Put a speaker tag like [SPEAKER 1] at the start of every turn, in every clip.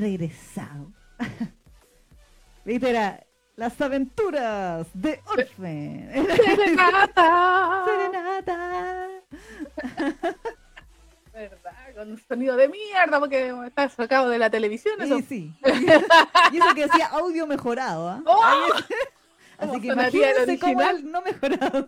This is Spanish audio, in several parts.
[SPEAKER 1] regresado. ¿Viste? Era las aventuras de Orfe.
[SPEAKER 2] Serenata.
[SPEAKER 1] Serenata.
[SPEAKER 2] ¿Verdad? Con un sonido de mierda porque está sacado de la televisión. Eso.
[SPEAKER 1] Sí, sí. Y eso que decía audio mejorado, ¿ah?
[SPEAKER 2] ¡Oh!
[SPEAKER 1] Así
[SPEAKER 2] ¿Cómo
[SPEAKER 1] que
[SPEAKER 2] sonaría el
[SPEAKER 1] imagínense cómo el no mejorado.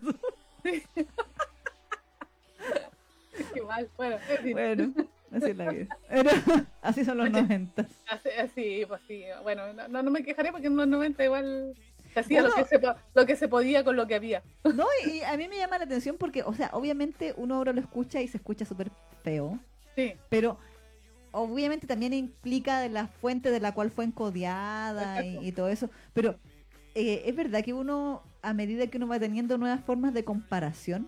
[SPEAKER 2] Qué mal. Bueno.
[SPEAKER 1] Bueno, así es la vida. Pero así son los
[SPEAKER 2] Oye.
[SPEAKER 1] 90.
[SPEAKER 2] Así, así, pues sí. Bueno, no, no, me quejaré porque en los 90 igual se hacía lo, que se, lo que se podía con lo que había.
[SPEAKER 1] No, y a mí me llama la atención porque, o sea, obviamente uno ahora lo escucha y se escucha súper feo,
[SPEAKER 2] Sí,
[SPEAKER 1] pero obviamente también implica de la fuente de la cual fue encodiada y, y todo eso. Pero eh, es verdad que uno, a medida que uno va teniendo nuevas formas de comparación,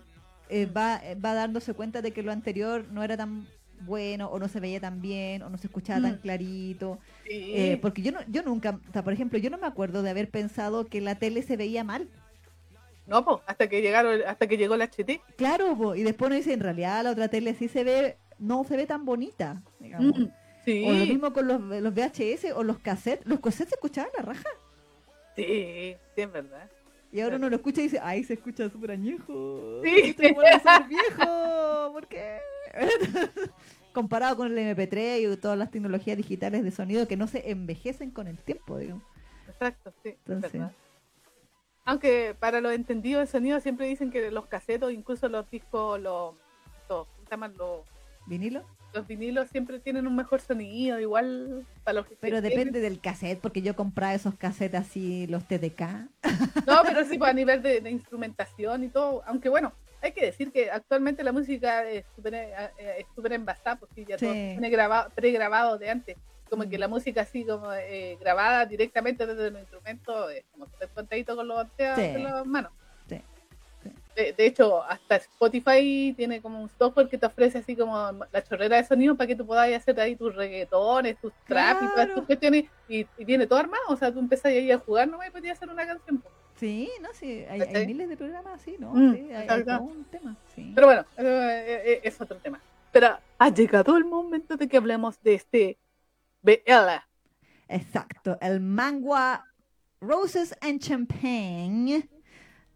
[SPEAKER 1] eh, va, eh, va dándose cuenta de que lo anterior no era tan bueno, o no se veía tan bien, o no se escuchaba tan
[SPEAKER 2] Mm.
[SPEAKER 1] clarito.
[SPEAKER 2] sí.
[SPEAKER 1] Eh, porque yo no, yo nunca, o sea, por ejemplo, yo no me acuerdo de haber pensado que la tele se veía mal.
[SPEAKER 2] No, pues, hasta que llegaron, hasta que llegó el HT.
[SPEAKER 1] Claro, po, y después uno dice, en realidad la otra tele sí se ve, no se ve tan bonita, digamos.
[SPEAKER 2] Mm, Sí,
[SPEAKER 1] O lo mismo con los, los VHS o los cassettes. Los cassettes se escuchaban la raja.
[SPEAKER 2] sí, sí, es verdad.
[SPEAKER 1] Y ahora uno lo escucha y dice, ay, se escucha súper añejo.
[SPEAKER 2] Sí.
[SPEAKER 1] Se escucha súper viejo. ¿Por qué? Comparado con el MP3 y todas las tecnologías digitales de sonido que no se envejecen con el tiempo, digamos.
[SPEAKER 2] Exacto, sí, es
[SPEAKER 1] Entonces-
[SPEAKER 2] verdad. Aunque para los entendidos de sonido siempre dicen que los casetos, incluso los discos, los, los, ¿cómo se llaman? Los,
[SPEAKER 1] ¿Vinilo?
[SPEAKER 2] los vinilos siempre tienen un mejor sonido, igual para los que
[SPEAKER 1] Pero
[SPEAKER 2] tienen-
[SPEAKER 1] depende del cassette, porque yo compraba esos cassettes así, los TDK.
[SPEAKER 2] No, pero sí pues, a nivel de, de instrumentación y todo. Aunque bueno, hay que decir que actualmente la música es súper eh, eh, envasada, porque ya todo
[SPEAKER 1] Sí.
[SPEAKER 2] tiene grabado, pregrabado de antes. Como
[SPEAKER 1] Mm.
[SPEAKER 2] que la música así como eh, grabada directamente desde los instrumentos, es como súper contadito con los dedos
[SPEAKER 1] Sí.
[SPEAKER 2] de las manos.
[SPEAKER 1] Sí.
[SPEAKER 2] De, de hecho, hasta Spotify tiene como un software que te ofrece así como la chorrera de sonido para que tú puedas hacer ahí tus reggaetones, tus trap y todas
[SPEAKER 1] Claro.
[SPEAKER 2] tus cuestiones y, y viene todo armado. O sea, tú empezás ahí a jugar nomás y podías hacer una canción.
[SPEAKER 1] Sí, no, sí, hay, hay miles de programas así, ¿no?
[SPEAKER 2] Mm,
[SPEAKER 1] sí, hay, hay un tema, sí.
[SPEAKER 2] Pero bueno, eh, es otro tema. Pero ha llegado el momento de que hablemos de este BL.
[SPEAKER 1] Exacto, el mangua Roses and Champagne.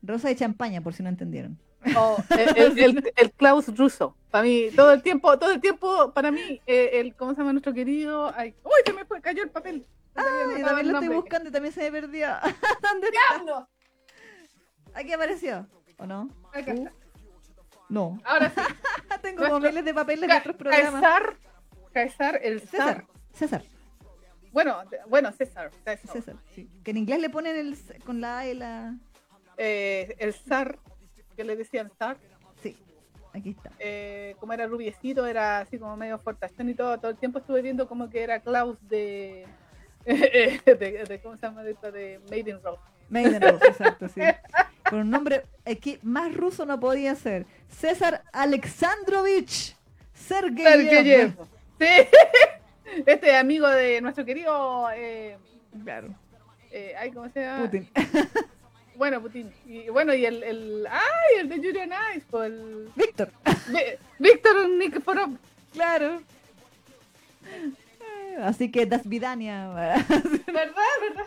[SPEAKER 1] Rosa de champaña, por si no entendieron.
[SPEAKER 2] o el, el- el- Klaus ruso. Para mí, todo el tiempo, todo el tiempo, para mí, eh, el, ¿cómo se llama nuestro querido? Ay, ¡Uy, se me fue! Cayó el papel.
[SPEAKER 1] Ay, también lo estoy buscando y también se me perdió. ¿Dónde está?
[SPEAKER 2] ¡Diablo!
[SPEAKER 1] Aquí apareció, ¿o no?
[SPEAKER 2] Acá
[SPEAKER 1] Uh,
[SPEAKER 2] está.
[SPEAKER 1] no.
[SPEAKER 2] Ahora sí.
[SPEAKER 1] Tengo
[SPEAKER 2] Nuestro-
[SPEAKER 1] como miles de papeles de otros programas.
[SPEAKER 2] Caesar, Caesar, el
[SPEAKER 1] César. César,
[SPEAKER 2] Bueno, bueno, César. César.
[SPEAKER 1] César, sí. Que en inglés le ponen el con la A y la...
[SPEAKER 2] Eh, el zar, que le decían zar.
[SPEAKER 1] Sí, aquí está.
[SPEAKER 2] eh, como era rubiecito, era así como medio fortachón y todo, todo el tiempo estuve viendo como que era Klaus de, de, de- ¿cómo se llama de esto? De Made in Rose.
[SPEAKER 1] Maiden Rose, exacto, sí. Con un nombre que más ruso no podía ser. César Alexandrovich Sergeyev.
[SPEAKER 2] Sí. Este amigo de nuestro querido, eh,
[SPEAKER 1] Claro,
[SPEAKER 2] eh, ay, ¿cómo se llama?
[SPEAKER 1] Putin.
[SPEAKER 2] Bueno, Putin. Y bueno, y el, el ay, el de Julian Ice, pues, el
[SPEAKER 1] Víctor.
[SPEAKER 2] Víctor Nikiforov.
[SPEAKER 1] Claro. Así que Das Vidania.
[SPEAKER 2] ¿Verdad? ¿Verdad?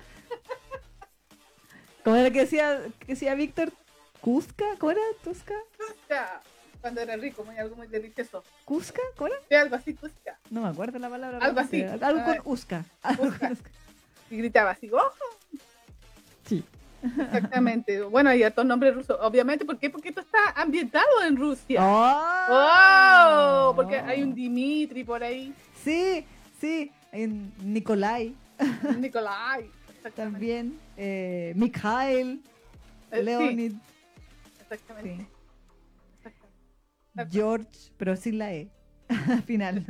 [SPEAKER 1] ¿Cómo era que decía, que decía Víctor? ¿Cusca? ¿Cómo era? ¿Tusca?
[SPEAKER 2] Cusca. Cuando era rico, muy, algo muy delicioso.
[SPEAKER 1] ¿Cusca? ¿Cómo era?
[SPEAKER 2] Sí, algo así, Cusca.
[SPEAKER 1] No me acuerdo la palabra.
[SPEAKER 2] Algo así.
[SPEAKER 1] Algo con
[SPEAKER 2] Ah,
[SPEAKER 1] Usca. Algo
[SPEAKER 2] Usca.
[SPEAKER 1] con Usca.
[SPEAKER 2] Y gritaba así, ¡ojo!
[SPEAKER 1] Sí.
[SPEAKER 2] Exactamente. Bueno, y a todos nombres rusos. Obviamente, ¿por qué? Porque esto está ambientado en Rusia.
[SPEAKER 1] ¡Oh!
[SPEAKER 2] ¡Oh! Porque hay un Dimitri por ahí.
[SPEAKER 1] Sí, sí. Un Nikolai
[SPEAKER 2] Nikolai.
[SPEAKER 1] También. Eh, Mikhail.
[SPEAKER 2] Eh, sí,
[SPEAKER 1] Leonid.
[SPEAKER 2] exactamente.
[SPEAKER 1] Sí.
[SPEAKER 2] Exactamente.
[SPEAKER 1] George, pero sin la E. Al final.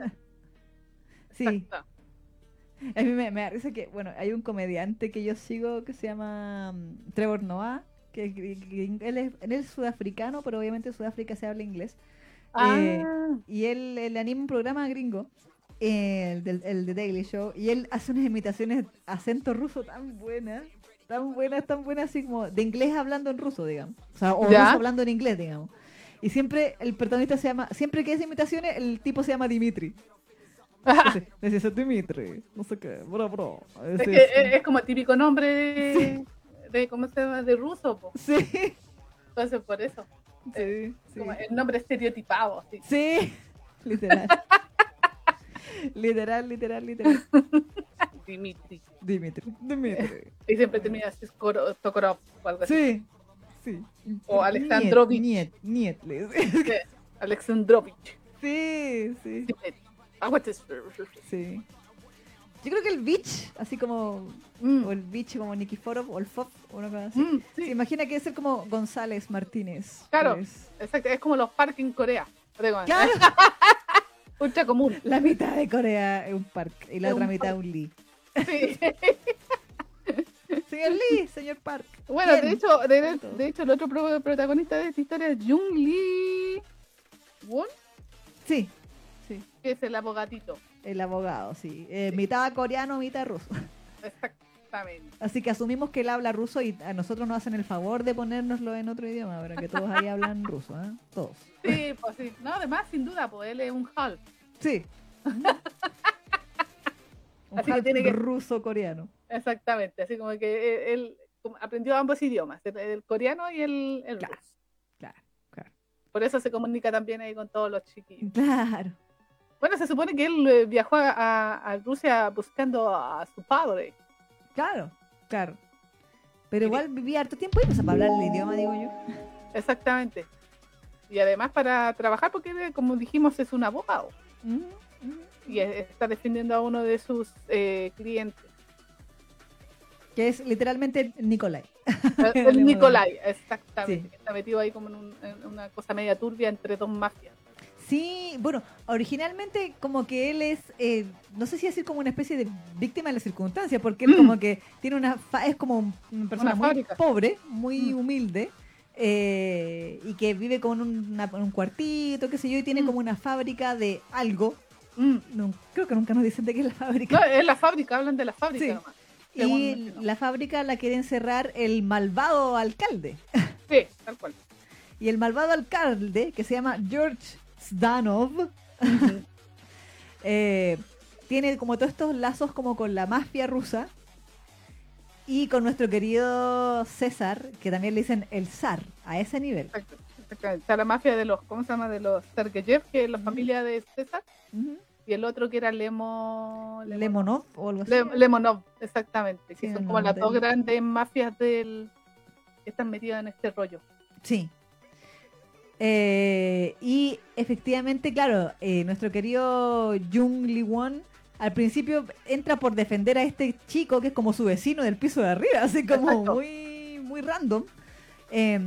[SPEAKER 1] Sí.
[SPEAKER 2] Exacto.
[SPEAKER 1] A mí me, risa que, bueno, hay un comediante que yo sigo que se llama mm, Trevor Noah, que, que- que él, es, él es sudafricano, pero obviamente en Sudáfrica se habla inglés. Eh,
[SPEAKER 2] Ah,
[SPEAKER 1] y él, él anima un programa gringo, eh, el, del, el de Daily Show, y él hace unas imitaciones acento ruso tan buenas, tan buenas, tan buenas, así como de inglés hablando en ruso, digamos. O sea, o
[SPEAKER 2] ¿Ya?
[SPEAKER 1] ruso hablando en inglés, digamos. Y siempre el protagonista se llama, siempre que hace imitaciones, el tipo se llama Dimitri. Dice Dimitri, no sé qué, bro, bro.
[SPEAKER 2] Es, es, es como típico nombre de, de ¿cómo se llama? De ruso, po.
[SPEAKER 1] Sí,
[SPEAKER 2] Entonces por eso.
[SPEAKER 1] sí, sí.
[SPEAKER 2] Como el nombre estereotipado.
[SPEAKER 1] Sí, literal. Literal, literal, literal.
[SPEAKER 2] Dimitri.
[SPEAKER 1] Dimitri, Dimitri.
[SPEAKER 2] Y siempre termina así Tokorov o algo así.
[SPEAKER 1] Sí, sí.
[SPEAKER 2] O Alexandrovich.
[SPEAKER 1] Niet.
[SPEAKER 2] Alexandrovich.
[SPEAKER 1] Sí, sí, sí. Yo creo que el Beach, así como,
[SPEAKER 2] Mm,
[SPEAKER 1] o el Beach como Nikiforov, o el Fop, o una cosa así.
[SPEAKER 2] mm,
[SPEAKER 1] Se imagina que debe ser como González Martínez.
[SPEAKER 2] Claro.
[SPEAKER 1] pues.
[SPEAKER 2] exacto. Es como los parques en Corea. Digo,
[SPEAKER 1] Claro,
[SPEAKER 2] Ultra común.
[SPEAKER 1] la mitad de Corea es un parque y la
[SPEAKER 2] Es
[SPEAKER 1] otra
[SPEAKER 2] un
[SPEAKER 1] mitad un Lee.
[SPEAKER 2] Sí.
[SPEAKER 1] Señor Lee, señor Park.
[SPEAKER 2] Bueno, de hecho, de, de hecho, el otro pro- protagonista de esta historia es Jung Lee Won,
[SPEAKER 1] Sí, sí.
[SPEAKER 2] que es el abogadito.
[SPEAKER 1] El abogado, sí. Eh, Mitad coreano, mitad ruso.
[SPEAKER 2] Exactamente.
[SPEAKER 1] Así que asumimos que él habla ruso y a nosotros nos hacen el favor de ponérnoslo en otro idioma, para que todos ahí hablan ruso, ¿eh? Todos.
[SPEAKER 2] Sí, pues sí. No, además, sin duda, pues él es un half.
[SPEAKER 1] Sí. Un
[SPEAKER 2] Así que tiene que-
[SPEAKER 1] ruso-coreano.
[SPEAKER 2] Exactamente. Así como que él aprendió ambos idiomas, el, el coreano y el, el
[SPEAKER 1] Claro.
[SPEAKER 2] ruso.
[SPEAKER 1] Claro, claro.
[SPEAKER 2] Por eso se comunica también ahí con todos los chiquillos.
[SPEAKER 1] Claro.
[SPEAKER 2] Bueno, se supone que él eh, viajó a- a Rusia buscando a su padre.
[SPEAKER 1] Claro, claro. Pero igual vivía harto tiempo y para hablar el idioma, digo yo.
[SPEAKER 2] Exactamente. Y además para trabajar, porque como dijimos, es un abogado.
[SPEAKER 1] Ujú, ujú.
[SPEAKER 2] y está defendiendo a uno de sus eh, clientes.
[SPEAKER 1] Que es literalmente Nicolai.
[SPEAKER 2] El, el Nicolai, exactamente.
[SPEAKER 1] Sí.
[SPEAKER 2] Está metido ahí como en, un- en una cosa media turbia entre dos mafias.
[SPEAKER 1] Sí, bueno, originalmente como que él es, eh, no sé si decir como una especie de víctima de las circunstancias, porque él
[SPEAKER 2] Mm.
[SPEAKER 1] como que tiene una, fa- es como un- una persona
[SPEAKER 2] Una
[SPEAKER 1] muy
[SPEAKER 2] fábrica.
[SPEAKER 1] pobre, muy
[SPEAKER 2] Mm.
[SPEAKER 1] humilde, eh, y que vive con un, una- un cuartito, qué sé yo, y tiene
[SPEAKER 2] Mm.
[SPEAKER 1] como una fábrica de algo. No, creo que nunca nos dicen de qué es la fábrica.
[SPEAKER 2] No, es la fábrica, hablan de la fábrica
[SPEAKER 1] Sí.
[SPEAKER 2] nomás. según
[SPEAKER 1] y la fábrica la quiere encerrar el malvado alcalde.
[SPEAKER 2] Sí, tal cual.
[SPEAKER 1] Y el malvado alcalde, que se llama George Zdanov, eh, tiene como todos estos lazos como con la mafia rusa y con nuestro querido César, que también le dicen el zar, a ese nivel.
[SPEAKER 2] Exacto, exactamente. Está la mafia de los, ¿cómo se llama? De los Sergeyev, que es la familia de César, y el otro que era Lemo...
[SPEAKER 1] Lemonov o algo así.
[SPEAKER 2] Le- Lemonov, exactamente.
[SPEAKER 1] Sí,
[SPEAKER 2] Que son como las dos grandes mafias del que están metidas en este rollo.
[SPEAKER 1] Sí. Eh, y efectivamente, claro, eh, nuestro querido Jung Lee Won al principio entra por defender a este chico que es como su vecino del piso de arriba, así como
[SPEAKER 2] Exacto.
[SPEAKER 1] muy, muy random. Eh,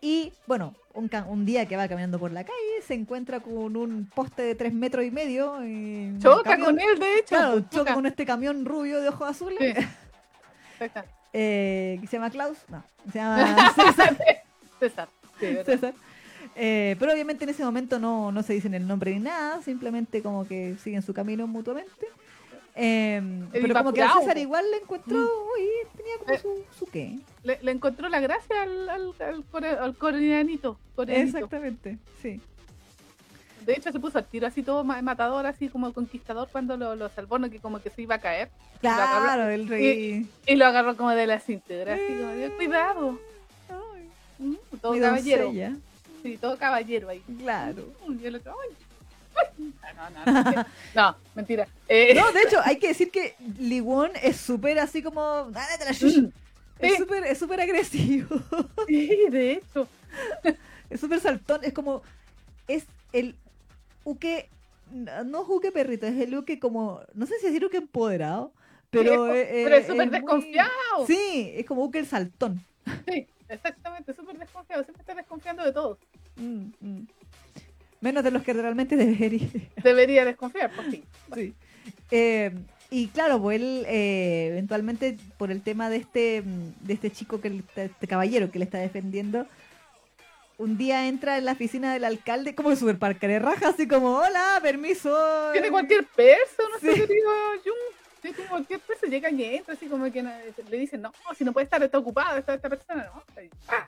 [SPEAKER 1] y bueno, un, día que va caminando por la calle se encuentra con un poste de tres metros y medio. y un
[SPEAKER 2] Choca
[SPEAKER 1] camión-
[SPEAKER 2] con él, de hecho.
[SPEAKER 1] Claro,
[SPEAKER 2] pues,
[SPEAKER 1] choca
[SPEAKER 2] choca.
[SPEAKER 1] con este camión rubio de ojos azules.
[SPEAKER 2] Sí. Exacto.
[SPEAKER 1] eh, se llama Klaus. No, se llama César.
[SPEAKER 2] César. Sí.
[SPEAKER 1] César. Eh, pero obviamente en ese momento no, no se dicen el nombre ni nada, simplemente como que siguen su camino mutuamente. Eh, pero como que a César igual le encontró,
[SPEAKER 2] Mm.
[SPEAKER 1] uy, tenía como
[SPEAKER 2] Eh.
[SPEAKER 1] su, su qué.
[SPEAKER 2] Le, le encontró la gracia al, al, al, core- al coreanito. coreanito.
[SPEAKER 1] Exactamente, sí.
[SPEAKER 2] De hecho, se puso al tiro así todo ma- matador, así como conquistador cuando lo, lo salvó, no que como que se iba a caer. agarró-
[SPEAKER 1] Claro, el rey.
[SPEAKER 2] Y lo agarró como de la cintura, así como cuidado.
[SPEAKER 1] Ay,
[SPEAKER 2] Mm, todo
[SPEAKER 1] mi
[SPEAKER 2] caballero.
[SPEAKER 1] doncella.
[SPEAKER 2] Sí, todo caballero ahí.
[SPEAKER 1] Claro.
[SPEAKER 2] Y el otro, ay. Ah, No, no, no, mentira. no, mentira. Eh,
[SPEAKER 1] No, de hecho, hay que decir que Lee Won es súper así como.
[SPEAKER 2] Mm,
[SPEAKER 1] Es súper es súper agresivo.
[SPEAKER 2] sí, de hecho.
[SPEAKER 1] Es súper saltón, es como. Es el Uke. No es Uke perrito, es el Uke como. No sé si decir Uke empoderado, pero.
[SPEAKER 2] Sí,
[SPEAKER 1] eh,
[SPEAKER 2] pero es
[SPEAKER 1] eh,
[SPEAKER 2] súper
[SPEAKER 1] muy-
[SPEAKER 2] desconfiado.
[SPEAKER 1] Sí, es como Uke el saltón.
[SPEAKER 2] Sí, exactamente, súper desconfiado. Siempre está desconfiando de todo.
[SPEAKER 1] Mm, mm. Menos de los que realmente debería.
[SPEAKER 2] Debería desconfiar, por fin.
[SPEAKER 1] Sí. Eh, y claro, pues él eh, eventualmente por el tema de este mm, de este chico que está- este caballero que le está defendiendo, un día entra en la oficina del alcalde como super de raja, así como hola, permiso.
[SPEAKER 2] Tiene cualquier peso, no sé,
[SPEAKER 1] Sí.
[SPEAKER 2] Jung. Sí, como cualquier peso llega y entra, así como que le dicen, no, si no puede estar, está ocupada esta, esta persona, ¿no? Ahí, ah,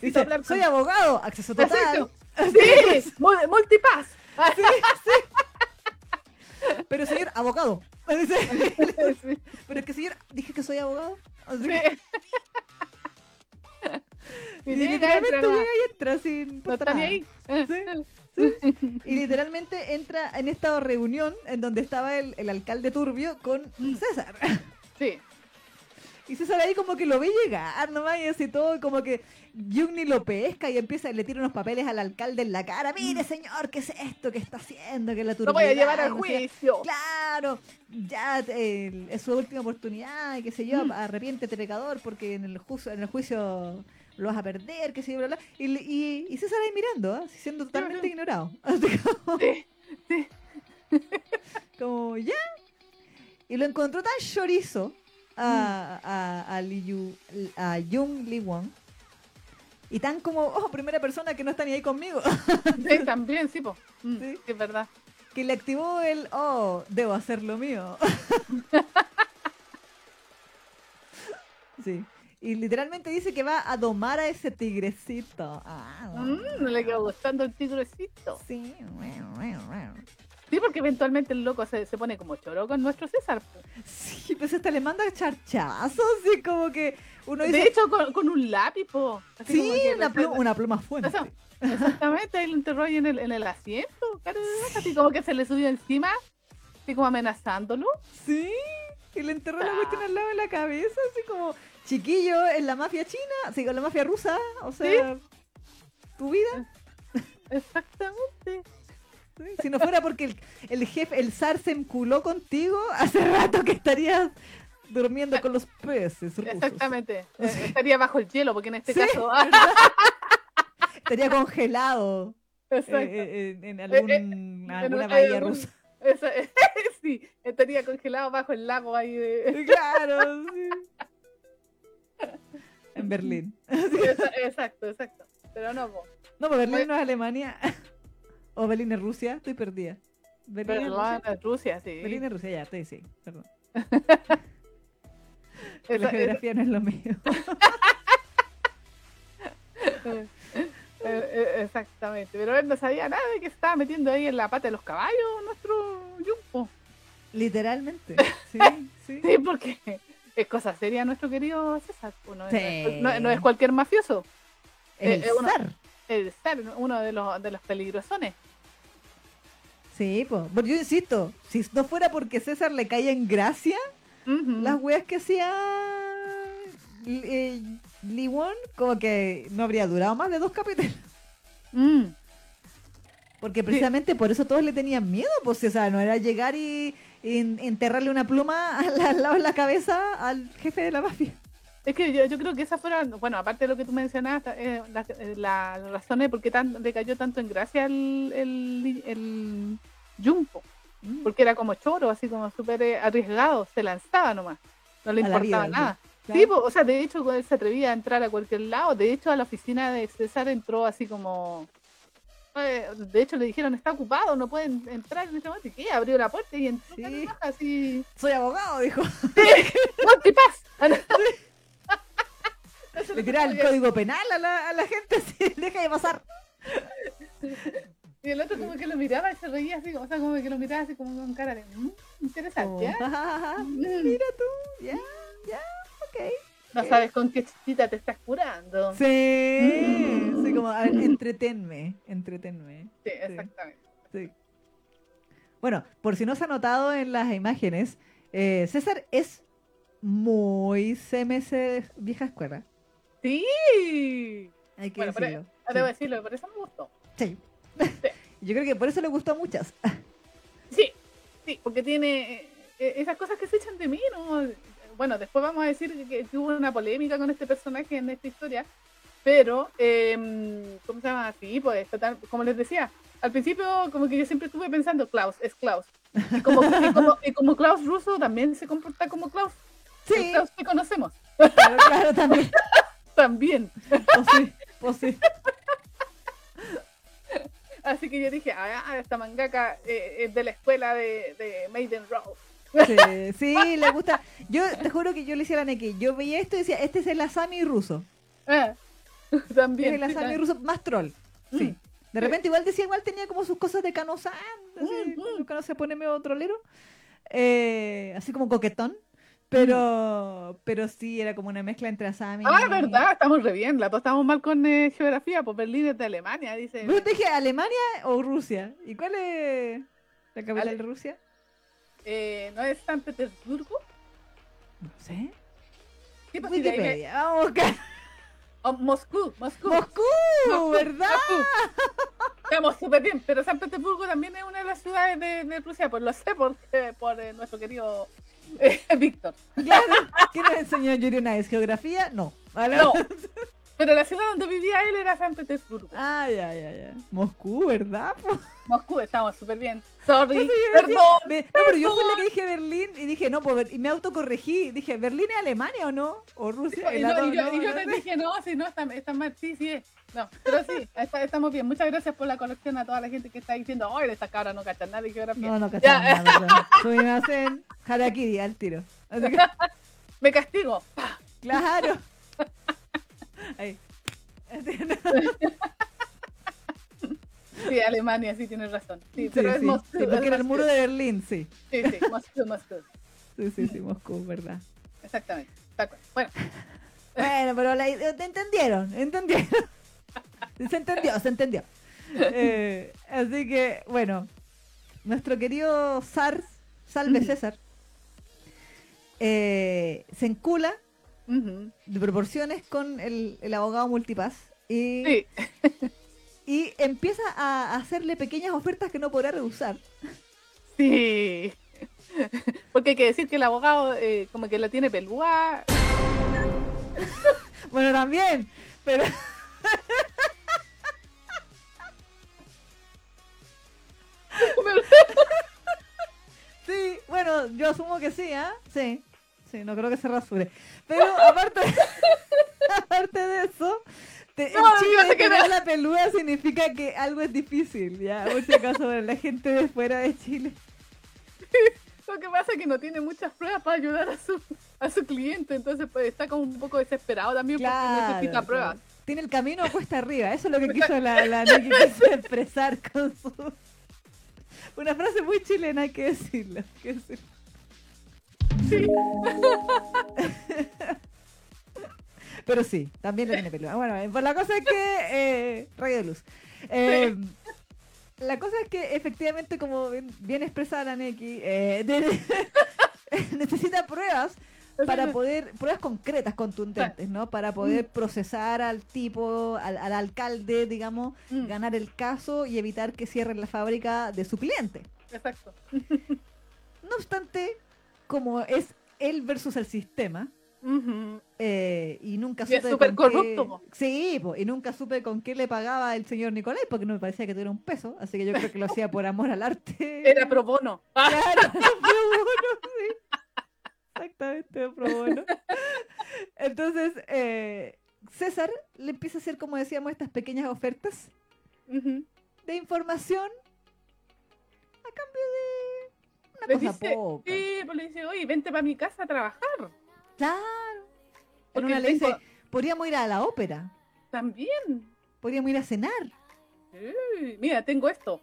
[SPEAKER 1] Dice,
[SPEAKER 2] hablar con-
[SPEAKER 1] soy abogado, acceso total.
[SPEAKER 2] Exacto. Sí, mul- multipass.
[SPEAKER 1] Sí, sí. Pero señor, abogado. Pero es que señor, dije que soy abogado. Así que-
[SPEAKER 2] Y
[SPEAKER 1] literalmente
[SPEAKER 2] entra,
[SPEAKER 1] y entra sin
[SPEAKER 2] no
[SPEAKER 1] importar
[SPEAKER 2] está ni
[SPEAKER 1] nada.
[SPEAKER 2] ahí.
[SPEAKER 1] Sí, sí. Y literalmente entra en esta reunión en donde estaba el, el alcalde turbio con
[SPEAKER 2] Mm.
[SPEAKER 1] César.
[SPEAKER 2] Sí.
[SPEAKER 1] Y César ahí como que lo ve llegar nomás y así todo, y como que Jungni lo pesca y empieza, le tira unos papeles al alcalde en la cara. Mire, señor, ¿qué es esto que está haciendo? Que la
[SPEAKER 2] Lo voy a llevar al
[SPEAKER 1] no sé".
[SPEAKER 2] juicio.
[SPEAKER 1] Claro, ya eh, es su última oportunidad, y qué sé yo,
[SPEAKER 2] Mm.
[SPEAKER 1] arrepiéntete pecador porque en el, juicio, en el juicio lo vas a perder, qué sé yo, bla, bla. Y, y, y César ahí mirando, ¿ah? siendo totalmente
[SPEAKER 2] sí.
[SPEAKER 1] ignorado. Como,
[SPEAKER 2] Sí, sí.
[SPEAKER 1] como, ya. Y lo encontró tan chorizo a, a, a, Li Yu- a Jung Lee Won. Y tan como, oh, primera persona que no está ni ahí conmigo.
[SPEAKER 2] Sí, también, sí, po. Mm,
[SPEAKER 1] Sí.
[SPEAKER 2] sí, es verdad.
[SPEAKER 1] que le activó el, oh, debo hacer lo mío. sí. Y literalmente dice que va a domar a ese tigrecito. Ah,
[SPEAKER 2] Mm, le quedó gustando el tigrecito.
[SPEAKER 1] Sí.
[SPEAKER 2] Sí, porque eventualmente el loco se, se pone como choro con nuestro César.
[SPEAKER 1] Sí, pues hasta le manda charchazos y como que uno dice,
[SPEAKER 2] De hecho, con, con un lápiz, po. Así
[SPEAKER 1] sí, una pluma, una pluma fuerte.
[SPEAKER 2] Eso. Exactamente, ahí lo enterró ahí en el, en el asiento. cara, Así como que se le subió encima, así como amenazándolo.
[SPEAKER 1] Sí, y le enterró la
[SPEAKER 2] Ah.
[SPEAKER 1] cuestión al lado de la cabeza, así como chiquillo en la mafia china, así con la mafia rusa, o sea, tu vida.
[SPEAKER 2] Exactamente.
[SPEAKER 1] Si no fuera porque el, el jefe, el zar se enculó contigo, hace rato que estarías durmiendo con los peces rusos.
[SPEAKER 2] Exactamente. Eh, Estaría bajo el hielo, porque en este
[SPEAKER 1] Sí.
[SPEAKER 2] caso.
[SPEAKER 1] Estaría congelado en, en algún-
[SPEAKER 2] en
[SPEAKER 1] alguna
[SPEAKER 2] un-
[SPEAKER 1] bahía rusa.
[SPEAKER 2] Eso- sí, estaría congelado bajo el lago ahí de.
[SPEAKER 1] Claro, sí. En Berlín.
[SPEAKER 2] Exacto, exacto. Pero no, po.
[SPEAKER 1] No, pues Berlín no es Alemania. O Berlín es Rusia, estoy perdida. Berlín es Rusia.
[SPEAKER 2] Sí.
[SPEAKER 1] Berlín es Rusia, ya, estoy sí, perdón.
[SPEAKER 2] Esa-
[SPEAKER 1] la geografía no es lo mío.
[SPEAKER 2] Eh, eh, exactamente, pero él no sabía nada de que se estaba metiendo ahí en la pata de los caballos nuestro Jumpo.
[SPEAKER 1] Literalmente. Sí, sí.
[SPEAKER 2] Sí, porque es cosa seria nuestro querido César. pues, No, es-
[SPEAKER 1] Sí.
[SPEAKER 2] no- no es cualquier mafioso,
[SPEAKER 1] El
[SPEAKER 2] eh, uno-
[SPEAKER 1] zar.
[SPEAKER 2] es ser uno de los, de los peligrosones.
[SPEAKER 1] Sí, pues. Yo insisto, si no fuera porque César le caía en gracia, las weas que hacía eh, Lee Won, como que no habría durado más de dos capítulos.
[SPEAKER 2] Mm.
[SPEAKER 1] Porque precisamente por eso todos le tenían miedo, pues, o sea, no era llegar y, y enterrarle una pluma al, al lado de la cabeza al jefe de la mafia.
[SPEAKER 2] Es que yo, yo creo que esas fueron, bueno, aparte de lo que tú mencionabas, eh, las eh, la- razones por qué tan, le cayó tanto en gracia el, el, el Jumpo.
[SPEAKER 1] Mm.
[SPEAKER 2] porque era como choro, así como súper eh, arriesgado, se lanzaba nomás, no le
[SPEAKER 1] A
[SPEAKER 2] importaba
[SPEAKER 1] vida,
[SPEAKER 2] nada.
[SPEAKER 1] Claro.
[SPEAKER 2] Sí, o sea, de hecho él se atrevía a entrar a cualquier lado, de hecho a la oficina de César entró así como... eh, de hecho le dijeron, está ocupado, no pueden entrar en este momento. ¿Y qué? Abrió la puerta y entró
[SPEAKER 1] Sí.
[SPEAKER 2] así...
[SPEAKER 1] Soy abogado, dijo.
[SPEAKER 2] ¡Multipass!
[SPEAKER 1] Le tiraba el código penal a la, a la gente así, deja de pasar.
[SPEAKER 2] Y el otro como que lo miraba y se reía así, o sea, como que lo miraba así como con cara de... "Mm, interesante, ¿eh?
[SPEAKER 1] "Ja, ja, ja, ja,
[SPEAKER 2] Mm.
[SPEAKER 1] Mira tú, ya, ya, ok.
[SPEAKER 2] No sabes con qué chichita te estás curando. Sí,
[SPEAKER 1] Sí,
[SPEAKER 2] Mm.
[SPEAKER 1] sí, como, a ver, entretenme, entretenme.
[SPEAKER 2] exactamente.
[SPEAKER 1] Sí. Bueno, por si no se ha notado en las imágenes, eh, César es muy de vieja escuela.
[SPEAKER 2] Sí.
[SPEAKER 1] Hay que
[SPEAKER 2] Bueno, pero-
[SPEAKER 1] decirlo.
[SPEAKER 2] Debo
[SPEAKER 1] Sí.
[SPEAKER 2] decirlo, por eso me gustó.
[SPEAKER 1] Sí. Yo creo que por eso le gustó a muchas.
[SPEAKER 2] Sí, sí, porque tiene eh, eh, esas cosas que se echan de menos. Bueno, después vamos a decir que, que hubo una polémica con este personaje en esta historia, pero, eh, ¿cómo se llama? Sí, pues, total, como les decía, al principio como que yo siempre estuve pensando, Klaus, es Klaus. Y como, y como, y como Klaus ruso también se comporta como Klaus. El
[SPEAKER 1] Sí,
[SPEAKER 2] Klaus que conocemos.
[SPEAKER 1] claro, claro, también.
[SPEAKER 2] También.
[SPEAKER 1] Pues sí, pues sí.
[SPEAKER 2] Así que yo dije, ah, esta mangaka eh, es de la escuela de, de Maiden Rose.
[SPEAKER 1] Sí, sí, le gusta. Yo te juro que yo le decía a la Neki, yo veía esto y decía, este es el Asami ruso.
[SPEAKER 2] Ah,
[SPEAKER 1] Es
[SPEAKER 2] también.
[SPEAKER 1] el
[SPEAKER 2] sí,
[SPEAKER 1] Asami
[SPEAKER 2] ah.
[SPEAKER 1] ruso más troll. Sí. De repente igual decía, igual tenía como sus cosas de canosán, así,
[SPEAKER 2] Mm, mm.
[SPEAKER 1] como que no se pone medio trolero, eh, así como coquetón, pero, pero sí, era como una mezcla entre Asami
[SPEAKER 2] Ah, verdad, estamos re bien. La estamos mal con eh, geografía, pues Berlín es de Alemania, dice.
[SPEAKER 1] Te dije, ¿Alemania o Rusia? ¿Y cuál es la capital
[SPEAKER 2] Ale-
[SPEAKER 1] de Rusia?
[SPEAKER 2] Eh, ¿No es San Petersburgo?
[SPEAKER 1] No sé.
[SPEAKER 2] Pues de ahí me-
[SPEAKER 1] Wikipedia, vamos a buscar.
[SPEAKER 2] oh, Moscú, Moscú.
[SPEAKER 1] Moscú,
[SPEAKER 2] Moscú,
[SPEAKER 1] ¿verdad?
[SPEAKER 2] Moscú. Estamos súper bien, pero San Petersburgo también es una de las ciudades de, de Rusia, pues lo sé porque, por eh, nuestro querido eh, Víctor.
[SPEAKER 1] Claro. ¿Qué nos enseñó Yuri una vez? ¿Geografía? No. ¿Vale?
[SPEAKER 2] No, pero la ciudad donde vivía él era San Petersburgo.
[SPEAKER 1] Ah, ya, ya, ya. Moscú, ¿verdad?
[SPEAKER 2] Moscú, estamos súper bien. Sorry,
[SPEAKER 1] decía,
[SPEAKER 2] perdón.
[SPEAKER 1] No, pero yo fui la que dije Berlín y dije, no, pues, y me autocorregí. Dije, ¿Berlín es Alemania o no? ¿O Rusia?
[SPEAKER 2] Y,
[SPEAKER 1] dos,
[SPEAKER 2] y yo,
[SPEAKER 1] no,
[SPEAKER 2] y yo
[SPEAKER 1] no
[SPEAKER 2] te dije, no, si no, está, está mal, sí, sí es. No, pero sí, está- estamos bien. Muchas gracias por la colección a toda la gente que está diciendo, ay, esta cabra no cachan nada de geografía.
[SPEAKER 1] No, no,
[SPEAKER 2] Ya.
[SPEAKER 1] cachaba nada, perdón. Sumimasen, harakiri, al tiro. Así que,
[SPEAKER 2] Me castigo.
[SPEAKER 1] claro. Ahí.
[SPEAKER 2] Sí, Alemania, sí, tienes razón. Sí,
[SPEAKER 1] Sí,
[SPEAKER 2] pero es Moscú.
[SPEAKER 1] sí, porque era el muro de Berlín, sí.
[SPEAKER 2] Sí, sí, Moscú, Moscú.
[SPEAKER 1] Sí, sí, sí, Moscú, verdad.
[SPEAKER 2] Exactamente. Bueno,
[SPEAKER 1] Bueno, pero la, te entendieron, entendieron. Se entendió, se entendió. Eh, así que, bueno, nuestro querido Sar, Salve. César, eh, se encula de proporciones con el, el abogado Multipass y,
[SPEAKER 2] sí,
[SPEAKER 1] y empieza a hacerle pequeñas ofertas que no podrá rehusar.
[SPEAKER 2] sí. Porque hay que decir que el abogado eh, como que la tiene pelúa.
[SPEAKER 1] Bueno, también, pero... Sí, bueno, yo asumo que sí, ¿ah? Sí, sí, no creo que se rasure. Pero aparte, aparte de eso, te,
[SPEAKER 2] No,
[SPEAKER 1] el chiste de
[SPEAKER 2] que
[SPEAKER 1] tener la peluda significa que algo es difícil, ¿ya? Por si acaso, la gente de fuera de Chile.
[SPEAKER 2] Lo que pasa es que no tiene muchas pruebas para ayudar a su, a su cliente, entonces pues está como un poco desesperado también porque necesita
[SPEAKER 1] Claro,
[SPEAKER 2] pruebas.
[SPEAKER 1] claro. Tiene el camino cuesta arriba, eso es lo que quiso la, la Nikki quiso expresar con su... Una frase muy chilena, hay que decirlo. hay que decirlo.
[SPEAKER 2] Sí.
[SPEAKER 1] Pero sí, también lo tiene peluda. Bueno, pues la cosa es que. Eh, rayo de luz. Eh, La cosa es que efectivamente, como bien, bien expresada la Neki, eh, de- necesita pruebas para poder, pruebas concretas, contundentes, ¿no? Para poder procesar al tipo, al, al alcalde, digamos,
[SPEAKER 2] Mm,
[SPEAKER 1] ganar el caso y evitar que cierren la fábrica de su cliente.
[SPEAKER 2] Exacto.
[SPEAKER 1] No obstante, como es él versus el sistema, eh, y nunca
[SPEAKER 2] Y es
[SPEAKER 1] supe
[SPEAKER 2] súper corrupto,
[SPEAKER 1] qué-. Sí, po, y nunca supe con qué le pagaba el señor Nicolai, porque no me parecía que tuviera un peso, así que yo creo que lo hacía por amor al arte.
[SPEAKER 2] Era pro bono.
[SPEAKER 1] Claro, pro bono, sí. Exactamente, pro bono. Entonces, eh, César le empieza a hacer, como decíamos, estas pequeñas ofertas de información a cambio de una
[SPEAKER 2] Le
[SPEAKER 1] cosa
[SPEAKER 2] dice,
[SPEAKER 1] poca.
[SPEAKER 2] sí, pues le dice, oye, vente para mi casa a trabajar.
[SPEAKER 1] Claro.
[SPEAKER 2] Porque
[SPEAKER 1] una le dice,
[SPEAKER 2] tengo-
[SPEAKER 1] podríamos ir a la ópera,
[SPEAKER 2] También.
[SPEAKER 1] podríamos ir a cenar.
[SPEAKER 2] Sí, mira, tengo esto.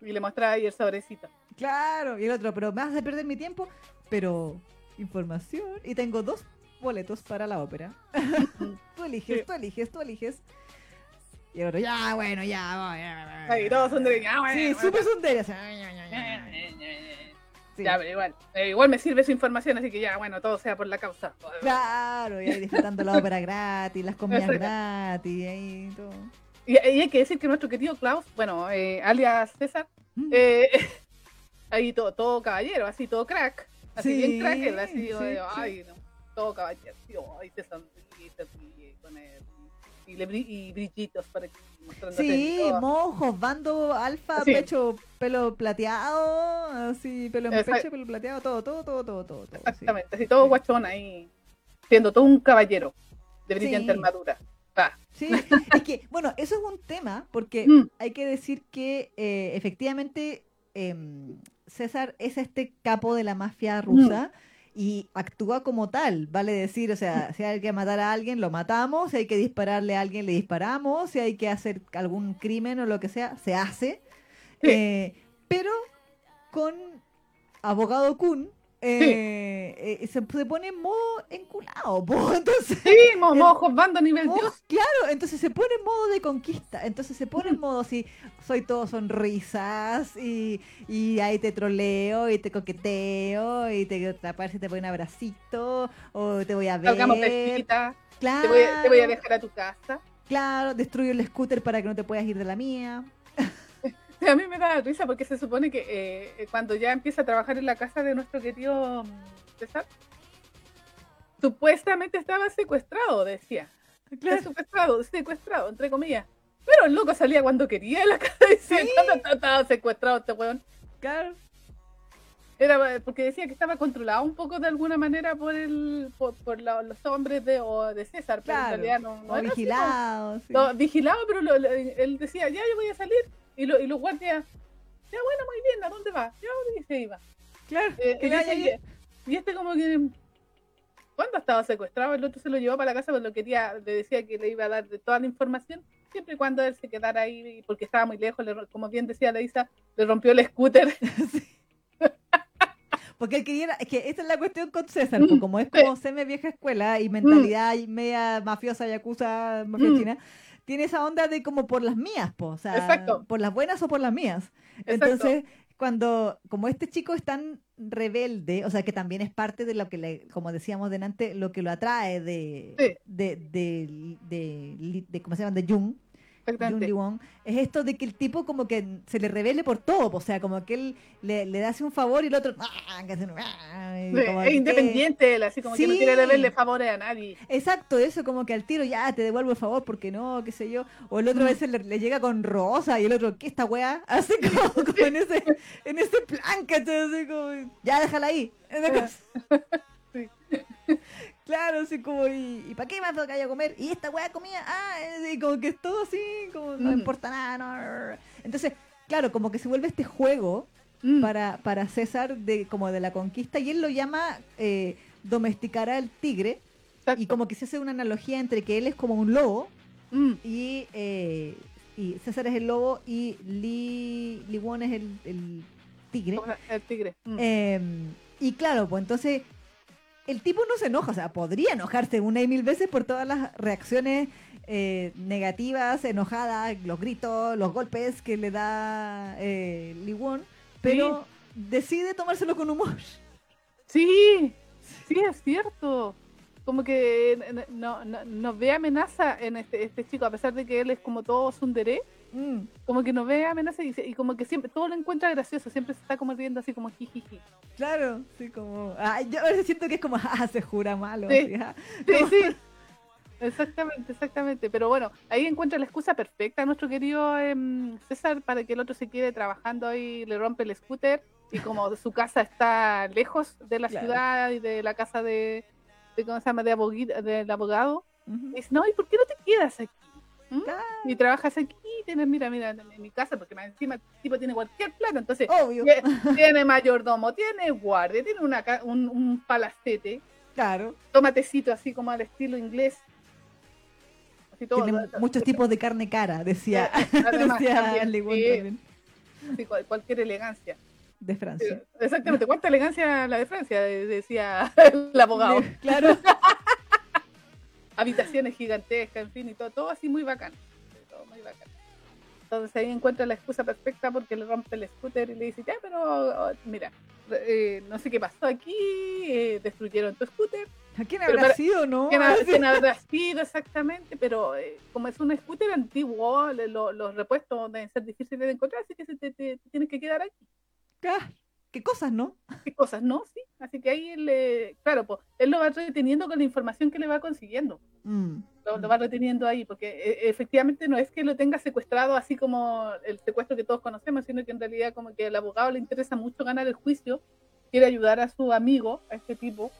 [SPEAKER 2] Y le mostraba ahí el sobrecito.
[SPEAKER 1] Claro, y el otro, pero me vas a perder mi tiempo, pero información. Y tengo dos boletos para la ópera. tú eliges,
[SPEAKER 2] Sí.
[SPEAKER 1] tú eliges, tú eliges. Y el otro, ya, bueno, ya, voy, ya, voy".
[SPEAKER 2] Ahí todos son de ah, bueno,
[SPEAKER 1] Sí,
[SPEAKER 2] bueno,
[SPEAKER 1] súper Sí.
[SPEAKER 2] Ya, pero igual. eh, igual me sirve su información, así que ya, bueno, todo sea por la causa.
[SPEAKER 1] Claro, y ahí disfrutando la ópera gratis, las comidas
[SPEAKER 2] Exacto.
[SPEAKER 1] gratis, ahí todo.
[SPEAKER 2] Y, y hay que decir que nuestro querido Klaus, bueno, eh, alias César,
[SPEAKER 1] Mm.
[SPEAKER 2] eh, ahí todo, todo caballero, así todo crack. Así
[SPEAKER 1] Sí,
[SPEAKER 2] bien crack, él, así,
[SPEAKER 1] sí, sí.
[SPEAKER 2] ay, no, todo caballero, ay, ríe con él. Y, le bri- y brillitos para que
[SPEAKER 1] Sí, mojos, bando, alfa,
[SPEAKER 2] Sí.
[SPEAKER 1] pecho, pelo plateado, así, pelo en
[SPEAKER 2] Exacto.
[SPEAKER 1] pecho, pelo plateado, todo, todo, todo, todo, todo. todo.
[SPEAKER 2] Exactamente, así todo guachón ahí, siendo todo un caballero de brillante
[SPEAKER 1] Sí.
[SPEAKER 2] armadura. Ah,
[SPEAKER 1] Sí, es que, bueno, eso es un tema, porque
[SPEAKER 2] Mm.
[SPEAKER 1] hay que decir que eh, efectivamente em, César es este capo de la mafia rusa y actúa como tal, vale decir, o sea, si hay que matar a alguien, lo matamos, si hay que dispararle a alguien, le disparamos, si hay que hacer algún crimen o lo que sea, se hace.
[SPEAKER 2] Sí.
[SPEAKER 1] Eh, pero con abogado Kun eh, eh, se, se pone en modo enculado, po. entonces
[SPEAKER 2] Sí, mo- modo bando nivel Dios.
[SPEAKER 1] claro, entonces se pone en modo de conquista. Entonces se pone en modo así, soy todo sonrisas y, y ahí te troleo y te coqueteo y te aparece te voy un abracito o te voy a ver.
[SPEAKER 2] Cita,
[SPEAKER 1] Claro,
[SPEAKER 2] te voy, a- te voy a dejar a tu casa.
[SPEAKER 1] claro, destruyo el scooter para que no te puedas ir de la mía.
[SPEAKER 2] A mí me da risa porque se supone que eh, cuando ya empieza a trabajar en la casa de nuestro querido mm, César, supuestamente estaba secuestrado, decía. Secuestrado, secuestrado, entre comillas. Pero el loco salía cuando quería de la casa y decía,
[SPEAKER 1] Sí.
[SPEAKER 2] "¿Cuándo estaba secuestrado este weón?
[SPEAKER 1] Claro,
[SPEAKER 2] Era eh, porque decía que estaba controlado un poco de alguna manera por el por, por la- los hombres de, o de César, pero
[SPEAKER 1] claro.
[SPEAKER 2] en realidad no, no así,
[SPEAKER 1] vigilado. sí.
[SPEAKER 2] no, vigilado, pero lo- lo- él decía, ya yo voy a salir, y, lo- y los guardias, ya bueno, muy bien, ¿a dónde va? Ya y se iba.
[SPEAKER 1] Claro,
[SPEAKER 2] Eh,
[SPEAKER 1] que
[SPEAKER 2] y,
[SPEAKER 1] vaya
[SPEAKER 2] dice,
[SPEAKER 1] ahí.
[SPEAKER 2] y- este como que, ¿cuándo estaba secuestrado? El otro se lo llevó para la casa, pero lo quería, le decía que le iba a dar de toda la información, siempre y cuando él se quedara ahí, porque estaba muy lejos, le como bien decía Leisa, le rompió el scooter.
[SPEAKER 1] Porque él quería, es que esa es la cuestión con César,
[SPEAKER 2] Mm,
[SPEAKER 1] pues, como es como semi vieja escuela y mentalidad y media mafiosa, yakuza, mafia
[SPEAKER 2] Mm.
[SPEAKER 1] china, tiene esa onda de como por las mías, pues, o sea,
[SPEAKER 2] Exacto.
[SPEAKER 1] por las buenas o por las mías.
[SPEAKER 2] Exacto.
[SPEAKER 1] Entonces, cuando, como este chico es tan rebelde, o sea, que también es parte de lo que, le, como decíamos delante, lo que lo atrae de,
[SPEAKER 2] Sí.
[SPEAKER 1] de, de, de, de- ¿cómo se llama? De Jung, Jung es esto de que el tipo como que se le revele por todo, o sea, como que él le, le hace un favor y el otro, ¡ah! ¡ah! y
[SPEAKER 2] Sí,
[SPEAKER 1] como
[SPEAKER 2] es independiente él, así como que no quiere deberle favores a nadie.
[SPEAKER 1] Exacto, eso como que al tiro ya te devuelvo el favor porque no, qué sé yo. O el otro a
[SPEAKER 2] Mm.
[SPEAKER 1] veces le, le llega con rosa y el otro, ¿qué esta weá? Así como, como en ese en ese plan, ¿cachai? Así como, ya déjala ahí.
[SPEAKER 2] Sí.
[SPEAKER 1] Claro, así como, ¿y, y para qué más que haya a comer? Y esta weá comía, ah, y como que es todo así, como no
[SPEAKER 2] Mm.
[SPEAKER 1] importa nada, no. Entonces, claro, como que se vuelve este juego
[SPEAKER 2] Mm,
[SPEAKER 1] para, para César de como de la conquista y él lo llama eh, domesticar al tigre
[SPEAKER 2] exacto.
[SPEAKER 1] y como que se hace una analogía entre que él es como un lobo
[SPEAKER 2] Mm,
[SPEAKER 1] y, eh, y César es el lobo y Lee, Lee Won es el, el tigre.
[SPEAKER 2] el tigre. Mm.
[SPEAKER 1] Eh, y claro, pues entonces el tipo no se enoja, o sea, podría enojarse una y mil veces por todas las reacciones eh, negativas, enojadas, los gritos, los golpes que le da eh, Lee Won, pero decide tomárselo con humor.
[SPEAKER 2] Sí, sí, es cierto. Como que n- no, no, no ve amenaza en este, este chico, a pesar de que él es como todo sundere,
[SPEAKER 1] Mm,
[SPEAKER 2] como que no ve amenaza y, y como que siempre todo lo encuentra gracioso, siempre se está como riendo así como jijiji.
[SPEAKER 1] claro, sí, como. ay, yo a veces siento que es como, ah, se jura malo.
[SPEAKER 2] Sí.
[SPEAKER 1] ah.
[SPEAKER 2] Sí. Exactamente, exactamente. Pero bueno, ahí encuentra la excusa perfecta a nuestro querido em, César para que el otro se quede trabajando ahí, le rompe el scooter y como su casa está lejos de la
[SPEAKER 1] Claro.
[SPEAKER 2] ciudad y de la casa de, de ¿cómo se llama? De abogui- del abogado,
[SPEAKER 1] Ujú.
[SPEAKER 2] dice, no, ¿y por qué no te quedas aquí? ¿Mm?
[SPEAKER 1] Claro.
[SPEAKER 2] Y trabajas aquí, tienes, mira, mira, en mi casa, porque encima el tipo tiene cualquier plata, entonces
[SPEAKER 1] Obvio.
[SPEAKER 2] tiene mayordomo, tiene guardia, tiene una, un, un palacete,
[SPEAKER 1] Claro.
[SPEAKER 2] toma tecito así como al estilo inglés. Así todo,
[SPEAKER 1] Tiene
[SPEAKER 2] todo-
[SPEAKER 1] muchos tipos de carne cara, decía,
[SPEAKER 2] Además,
[SPEAKER 1] decía
[SPEAKER 2] también,
[SPEAKER 1] Lee Won
[SPEAKER 2] sí.
[SPEAKER 1] también,
[SPEAKER 2] sí, cual- cualquier elegancia.
[SPEAKER 1] de Francia.
[SPEAKER 2] Exactamente, ¿cuánta elegancia la de Francia? de- Decía el abogado.
[SPEAKER 1] Claro.
[SPEAKER 2] Habitaciones gigantescas, en fin, y todo, todo así muy bacán. Todo muy bacán. Entonces ahí encuentra la excusa perfecta porque le rompe el scooter y le dice, ya, pero oh, mira, eh, no sé qué pasó aquí, eh, destruyeron tu scooter,
[SPEAKER 1] ¿A quién habrá
[SPEAKER 2] para-
[SPEAKER 1] sido, no?
[SPEAKER 2] ¿Quién, quién habrá sido exactamente? Pero eh, como es un scooter antiguo, lo- los repuestos deben ser difíciles de encontrar, así que se te, te- te tienes que quedar aquí.
[SPEAKER 1] Ah, ¿Qué cosas, no?
[SPEAKER 2] ¿Qué cosas? No, sí. Así que ahí él, eh, claro, pues, él lo va reteniendo con la información que le va consiguiendo.
[SPEAKER 1] Mm.
[SPEAKER 2] Lo, lo va reteniendo ahí, porque eh, efectivamente no es que lo tenga secuestrado así como el secuestro que todos conocemos, sino que en realidad como que al abogado le interesa mucho ganar el juicio, quiere ayudar a su amigo, a este tipo,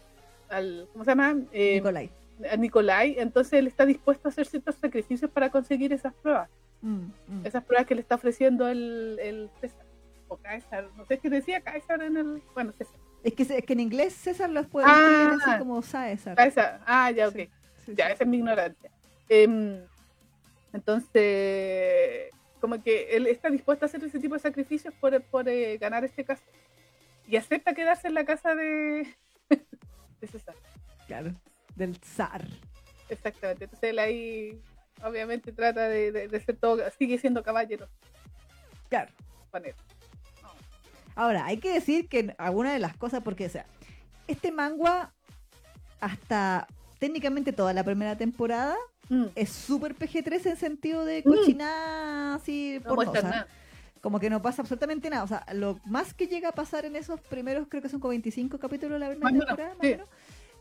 [SPEAKER 2] al, ¿cómo se llama? Eh,
[SPEAKER 1] Nicolai.
[SPEAKER 2] a Nicolai, entonces él está dispuesto a hacer ciertos sacrificios para conseguir esas pruebas,
[SPEAKER 1] Mm, mm.
[SPEAKER 2] esas pruebas que le está ofreciendo el, el César, o César, no sé qué decía César en el, bueno, César.
[SPEAKER 1] Es que, es que en inglés César lo puede
[SPEAKER 2] Ah.
[SPEAKER 1] escribir así como César.
[SPEAKER 2] Ah, esa- ah, ya, ok.
[SPEAKER 1] Sí, sí,
[SPEAKER 2] Ya,
[SPEAKER 1] sí.
[SPEAKER 2] esa es mi ignorancia. Em, entonces, como que él está dispuesto a hacer ese tipo de sacrificios por, por eh, ganar este caso. Y acepta quedarse en la casa de, de César.
[SPEAKER 1] Claro, del zar.
[SPEAKER 2] Exactamente. Entonces él ahí, obviamente, trata de, de- de ser todo, sigue siendo caballero
[SPEAKER 1] Claro.
[SPEAKER 2] con él.
[SPEAKER 1] Ahora, hay que decir que alguna de las cosas, porque, o sea, este manga, hasta técnicamente toda la primera temporada,
[SPEAKER 2] Mm,
[SPEAKER 1] es súper PG-13 en sentido de
[SPEAKER 2] Mm.
[SPEAKER 1] cochinada así
[SPEAKER 2] no
[SPEAKER 1] pornosa.
[SPEAKER 2] nada.
[SPEAKER 1] Como que no pasa absolutamente nada. O sea, lo más que llega a pasar en esos primeros, creo que son como 25 capítulos de la primera temporada, más o menos.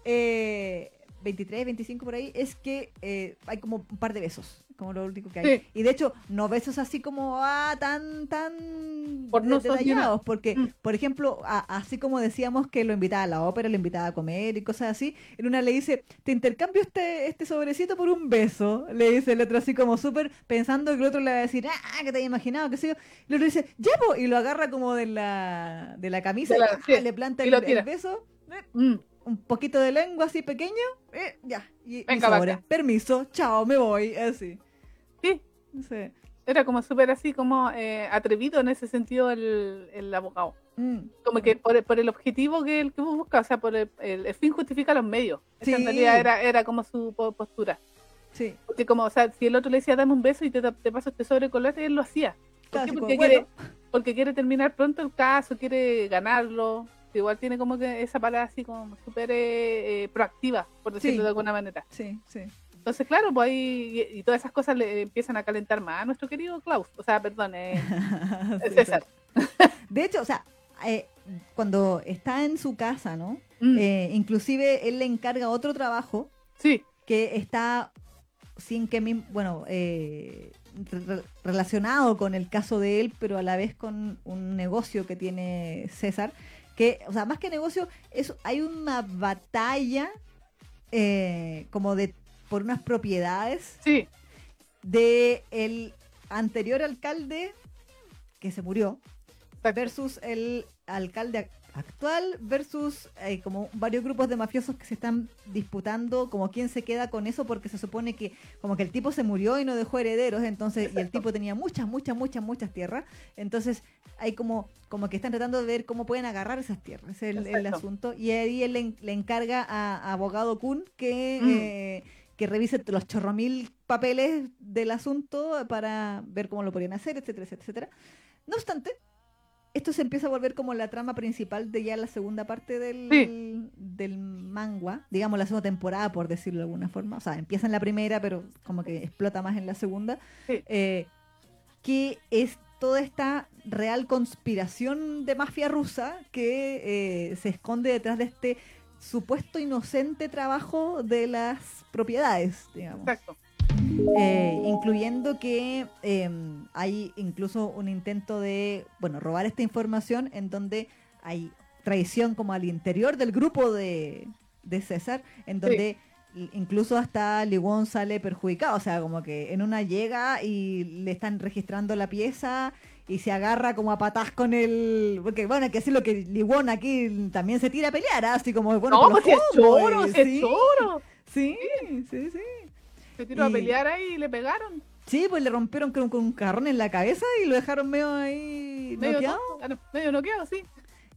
[SPEAKER 1] Eh, 23, 25 por ahí, es que eh, hay como un par de besos, como lo único que hay.
[SPEAKER 2] Sí.
[SPEAKER 1] Y de hecho, no besos así como, ah, tan, tan
[SPEAKER 2] Pornosos ni
[SPEAKER 1] detallados, porque,
[SPEAKER 2] Mm.
[SPEAKER 1] por ejemplo, a- así como decíamos que lo invitaba a la ópera, lo invitaba a comer y cosas así, en una le dice, te intercambio este, este sobrecito por un beso, le dice el otro así como súper pensando que el otro le va a decir, ah, que te había imaginado, que sé yo. Y el otro dice, ya, po", y lo agarra como de la, de la camisa
[SPEAKER 2] De la-
[SPEAKER 1] y ah,
[SPEAKER 2] sí,
[SPEAKER 1] le planta
[SPEAKER 2] y
[SPEAKER 1] el, el beso. eh,
[SPEAKER 2] Mm,
[SPEAKER 1] un poquito de lengua así pequeño, eh, ya, y, y
[SPEAKER 2] Venga,
[SPEAKER 1] sobre.
[SPEAKER 2] vaca.
[SPEAKER 1] permiso, chao, me voy, así.
[SPEAKER 2] Sí, era como súper así como eh, atrevido en ese sentido el, el abogado.
[SPEAKER 1] Mm.
[SPEAKER 2] Como que por, por el objetivo que él que busca, o sea, por el, el- el fin justifica los medios. Esa en realidad era, era como su po- postura.
[SPEAKER 1] Sí,
[SPEAKER 2] Porque como, o sea, si el otro le decía dame un beso y te, te paso este sobre colate, él lo hacía. ¿Por
[SPEAKER 1] así
[SPEAKER 2] Porque, quiere, porque quiere terminar pronto el caso, quiere ganarlo. Igual tiene como que esa palabra así como súper eh, eh, proactiva, por decirlo
[SPEAKER 1] Sí.
[SPEAKER 2] de alguna manera.
[SPEAKER 1] sí, sí.
[SPEAKER 2] Entonces, claro, pues ahí y, y todas esas cosas le empiezan a calentar más a nuestro querido Klaus. O sea, perdón, eh,
[SPEAKER 1] Sí,
[SPEAKER 2] César.
[SPEAKER 1] De hecho, o sea, eh, cuando está en su casa, ¿no?
[SPEAKER 2] Mm,
[SPEAKER 1] Eh, inclusive él le encarga otro trabajo
[SPEAKER 2] sí,
[SPEAKER 1] que está sin que mi- bueno eh, re- re- relacionado con el caso de él pero a la vez con un negocio que tiene César que o sea más que negocio es hay una batalla eh, como de por unas propiedades
[SPEAKER 2] sí,
[SPEAKER 1] de el anterior alcalde que se murió versus el alcalde ac- actual versus eh, como varios grupos de mafiosos que se están disputando como quién se queda con eso porque se supone que como que el tipo se murió y no dejó herederos entonces y el tipo tenía muchas muchas muchas muchas tierras entonces hay como como que están tratando de ver cómo pueden agarrar esas tierras es el, asunto y ahí él le, le encarga a, a abogado Kun que
[SPEAKER 2] Mm.
[SPEAKER 1] eh, que revise los chorromil papeles del asunto para ver cómo lo podrían hacer etcétera etcétera no obstante esto se empieza a volver como la trama principal de ya la segunda parte del, del manga, digamos la segunda temporada, por decirlo de alguna forma. O sea, empieza en la primera, pero como que explota más en la segunda.
[SPEAKER 2] Sí.
[SPEAKER 1] Eh, que es toda esta real conspiración de mafia rusa que eh, se esconde detrás de este supuesto inocente trabajo de las propiedades, digamos.
[SPEAKER 2] Exacto.
[SPEAKER 1] Eh, incluyendo que eh, hay incluso un intento de, bueno, robar esta información en donde hay traición como al interior del grupo de, de César, en donde incluso hasta Liwon sale perjudicado, o sea, como que en una llega y le están registrando la pieza y se agarra como a patás con el... Porque bueno, hay que decirlo que Liwon aquí también se tira a pelear, ¿ah? así como, bueno,
[SPEAKER 2] no, pues si es choro,
[SPEAKER 1] eh,
[SPEAKER 2] es
[SPEAKER 1] sí,
[SPEAKER 2] choro.
[SPEAKER 1] sí, sí, sí.
[SPEAKER 2] Se tiró a pelear ahí y le pegaron.
[SPEAKER 1] Sí, pues le rompieron con, un carrón en la cabeza y lo dejaron medio ahí
[SPEAKER 2] Medio,
[SPEAKER 1] noqueado.
[SPEAKER 2] tonto, ah, medio noqueado, sí.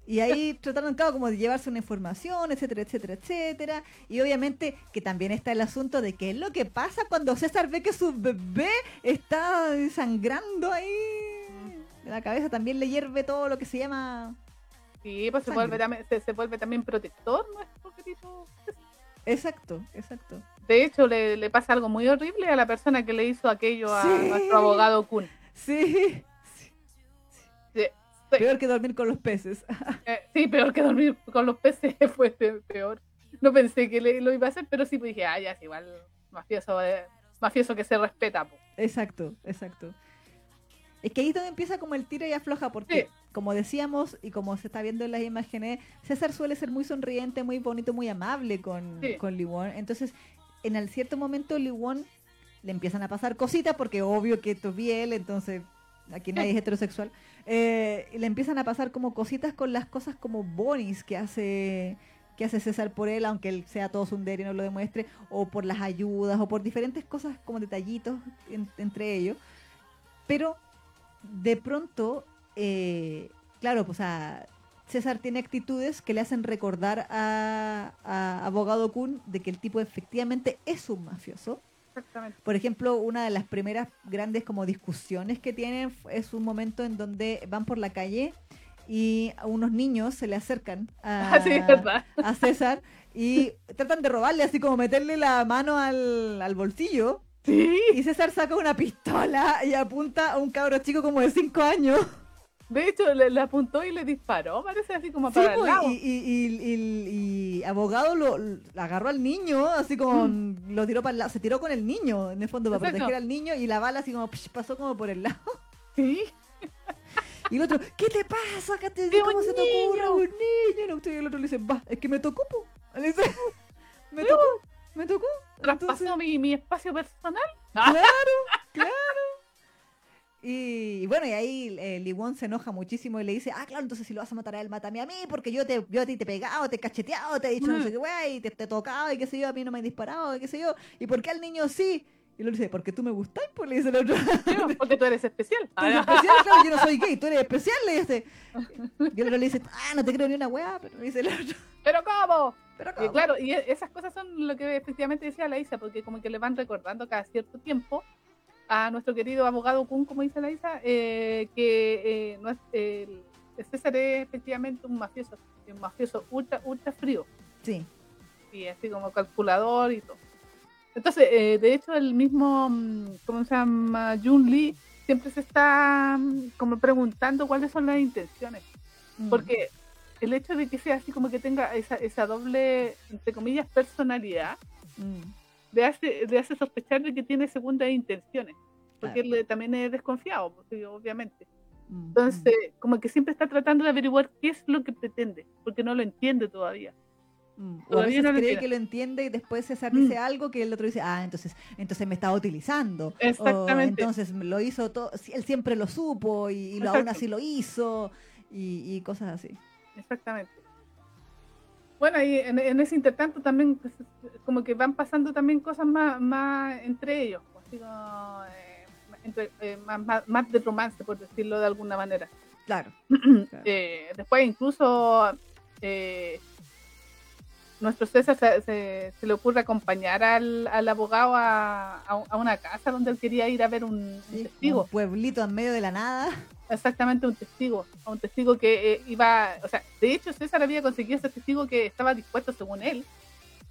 [SPEAKER 1] Y ahí trataron claro, como de llevarse una información, etcétera, etcétera, etcétera. Y obviamente que también está el asunto de qué es lo que pasa cuando César ve que su bebé está sangrando ahí. La cabeza también le hierve todo lo que se llama...
[SPEAKER 2] Sí, pues se vuelve, también- se, se vuelve también protector nuestro querido.
[SPEAKER 1] Exacto, exacto.
[SPEAKER 2] De hecho, le, le pasa algo muy horrible a la persona que le hizo aquello a
[SPEAKER 1] Sí.
[SPEAKER 2] nuestro abogado Kun.
[SPEAKER 1] Sí,
[SPEAKER 2] Sí, sí.
[SPEAKER 1] peor que dormir con los peces.
[SPEAKER 2] Eh, sí, peor que dormir con los peces fue pe- peor. No pensé que le, lo iba a hacer, pero sí pues dije, ah, ya, es igual mafioso, eh, mafioso que se respeta. po.
[SPEAKER 1] Exacto, exacto. Es que ahí es donde empieza como el tiro y afloja, porque
[SPEAKER 2] Sí.
[SPEAKER 1] como decíamos y como se está viendo en las imágenes, César suele ser muy sonriente, muy bonito, muy amable con,
[SPEAKER 2] Sí.
[SPEAKER 1] con Liwon. Entonces, en el cierto momento Liwon le empiezan a pasar cositas, porque obvio que esto es Biel, entonces aquí nadie es heterosexual, eh, le empiezan a pasar como cositas con las cosas como bonis que hace que hace César por él, aunque él sea todo sundero y no lo demuestre, o por las ayudas, o por diferentes cosas como detallitos entre ellos. Pero de pronto, eh, claro, pues a César tiene actitudes que le hacen recordar a, a Abogado Kun de que el tipo efectivamente es un mafioso.
[SPEAKER 2] Exactamente.
[SPEAKER 1] Por ejemplo, una de las primeras grandes como discusiones que tienen es un momento en donde van por la calle y a unos niños se le acercan a, César y tratan de robarle, así como meterle la mano al, al bolsillo.
[SPEAKER 2] Sí.
[SPEAKER 1] Y César saca una pistola y apunta a un cabro chico como de 5 años.
[SPEAKER 2] De hecho, le, le apuntó y le disparó, parece así como
[SPEAKER 1] Sí,
[SPEAKER 2] para el
[SPEAKER 1] pues,
[SPEAKER 2] lado.
[SPEAKER 1] y, y- y- y- y abogado lo, lo agarró al niño, así como lo tiró para el lado, se tiró con el niño, en el fondo, para
[SPEAKER 2] Mm. Exacto.
[SPEAKER 1] proteger al niño, y la bala así como psh, pasó como por el lado.
[SPEAKER 2] Sí.
[SPEAKER 1] Y el otro, ¿qué te pasa? ¿Qué te,
[SPEAKER 2] ¡Es
[SPEAKER 1] ¿Cómo se te ocurre? Un niño. Y el otro le dice, va, es que me tocó, po. Le dice,
[SPEAKER 2] Traspasó
[SPEAKER 1] Entonces,
[SPEAKER 2] mi, mi espacio personal.
[SPEAKER 1] Claro, claro. Y, y bueno, y ahí eh, Lee Won se enoja muchísimo y le dice, ah, claro, entonces si lo vas a matar a él, mátame a mí, porque yo te yo a ti te he pegado, te he cacheteado, te he dicho no
[SPEAKER 2] Mm.
[SPEAKER 1] sé qué, güey, y te, te he tocado y qué sé yo, a mí no me he disparado y qué sé yo. ¿Y por qué al niño sí? Y luego dice, porque tú me gustas, pues le dice el otro.
[SPEAKER 2] Sí, Porque tú eres especial.
[SPEAKER 1] Tú eres especial, claro, yo no soy gay, tú eres especial, le dice. Y el otro le dice, ah, no te creo ni una weá, pero le dice el otro.
[SPEAKER 2] Pero ¿cómo?
[SPEAKER 1] Pero
[SPEAKER 2] Y
[SPEAKER 1] ¿cómo?
[SPEAKER 2] claro, y e- esas cosas son lo que efectivamente decía la Isa, porque como que le van recordando cada cierto tiempo a nuestro querido abogado Kun, como dice la Isa, eh, que eh, no es, el- César es efectivamente un mafioso, un mafioso ultra, ultra frío,
[SPEAKER 1] Sí,
[SPEAKER 2] y así como calculador y todo. Entonces, eh, de hecho, el mismo, mm, ¿cómo se llama? Jun Lee siempre se está mm, como preguntando cuáles son las intenciones.
[SPEAKER 1] Mm.
[SPEAKER 2] Porque el hecho de que sea así como que tenga esa, esa doble, entre comillas, personalidad,
[SPEAKER 1] Mm.
[SPEAKER 2] le hace, le hace sospechar de que tiene segundas intenciones. Porque
[SPEAKER 1] Claro.
[SPEAKER 2] él también es desconfiado, pues, obviamente.
[SPEAKER 1] Mm,
[SPEAKER 2] Entonces, como que siempre está tratando de averiguar qué es lo que pretende, porque no lo entiende todavía.
[SPEAKER 1] Mm, O a veces
[SPEAKER 2] no
[SPEAKER 1] cree que lo entiende y después César
[SPEAKER 2] Mm.
[SPEAKER 1] dice algo que el otro dice, ah, entonces, entonces me estaba utilizando.
[SPEAKER 2] Exactamente.
[SPEAKER 1] O entonces lo hizo todo, él siempre lo supo y, y lo, aún así lo hizo y, y cosas así.
[SPEAKER 2] Exactamente. Bueno, y en, en ese intertanto también, pues, como que van pasando también cosas más, más entre ellos, pues, así como, eh, entre- eh, más, más- más de romance, por decirlo de alguna manera.
[SPEAKER 1] Claro.
[SPEAKER 2] Eh, después incluso eh, nuestro César se, se- se le ocurre acompañar al, al abogado a, a- a una casa donde él quería ir a ver un, testigo,
[SPEAKER 1] Un pueblito en medio de la nada.
[SPEAKER 2] exactamente un testigo, un testigo que eh, iba, o sea, de hecho César había conseguido ese testigo que estaba dispuesto, según él,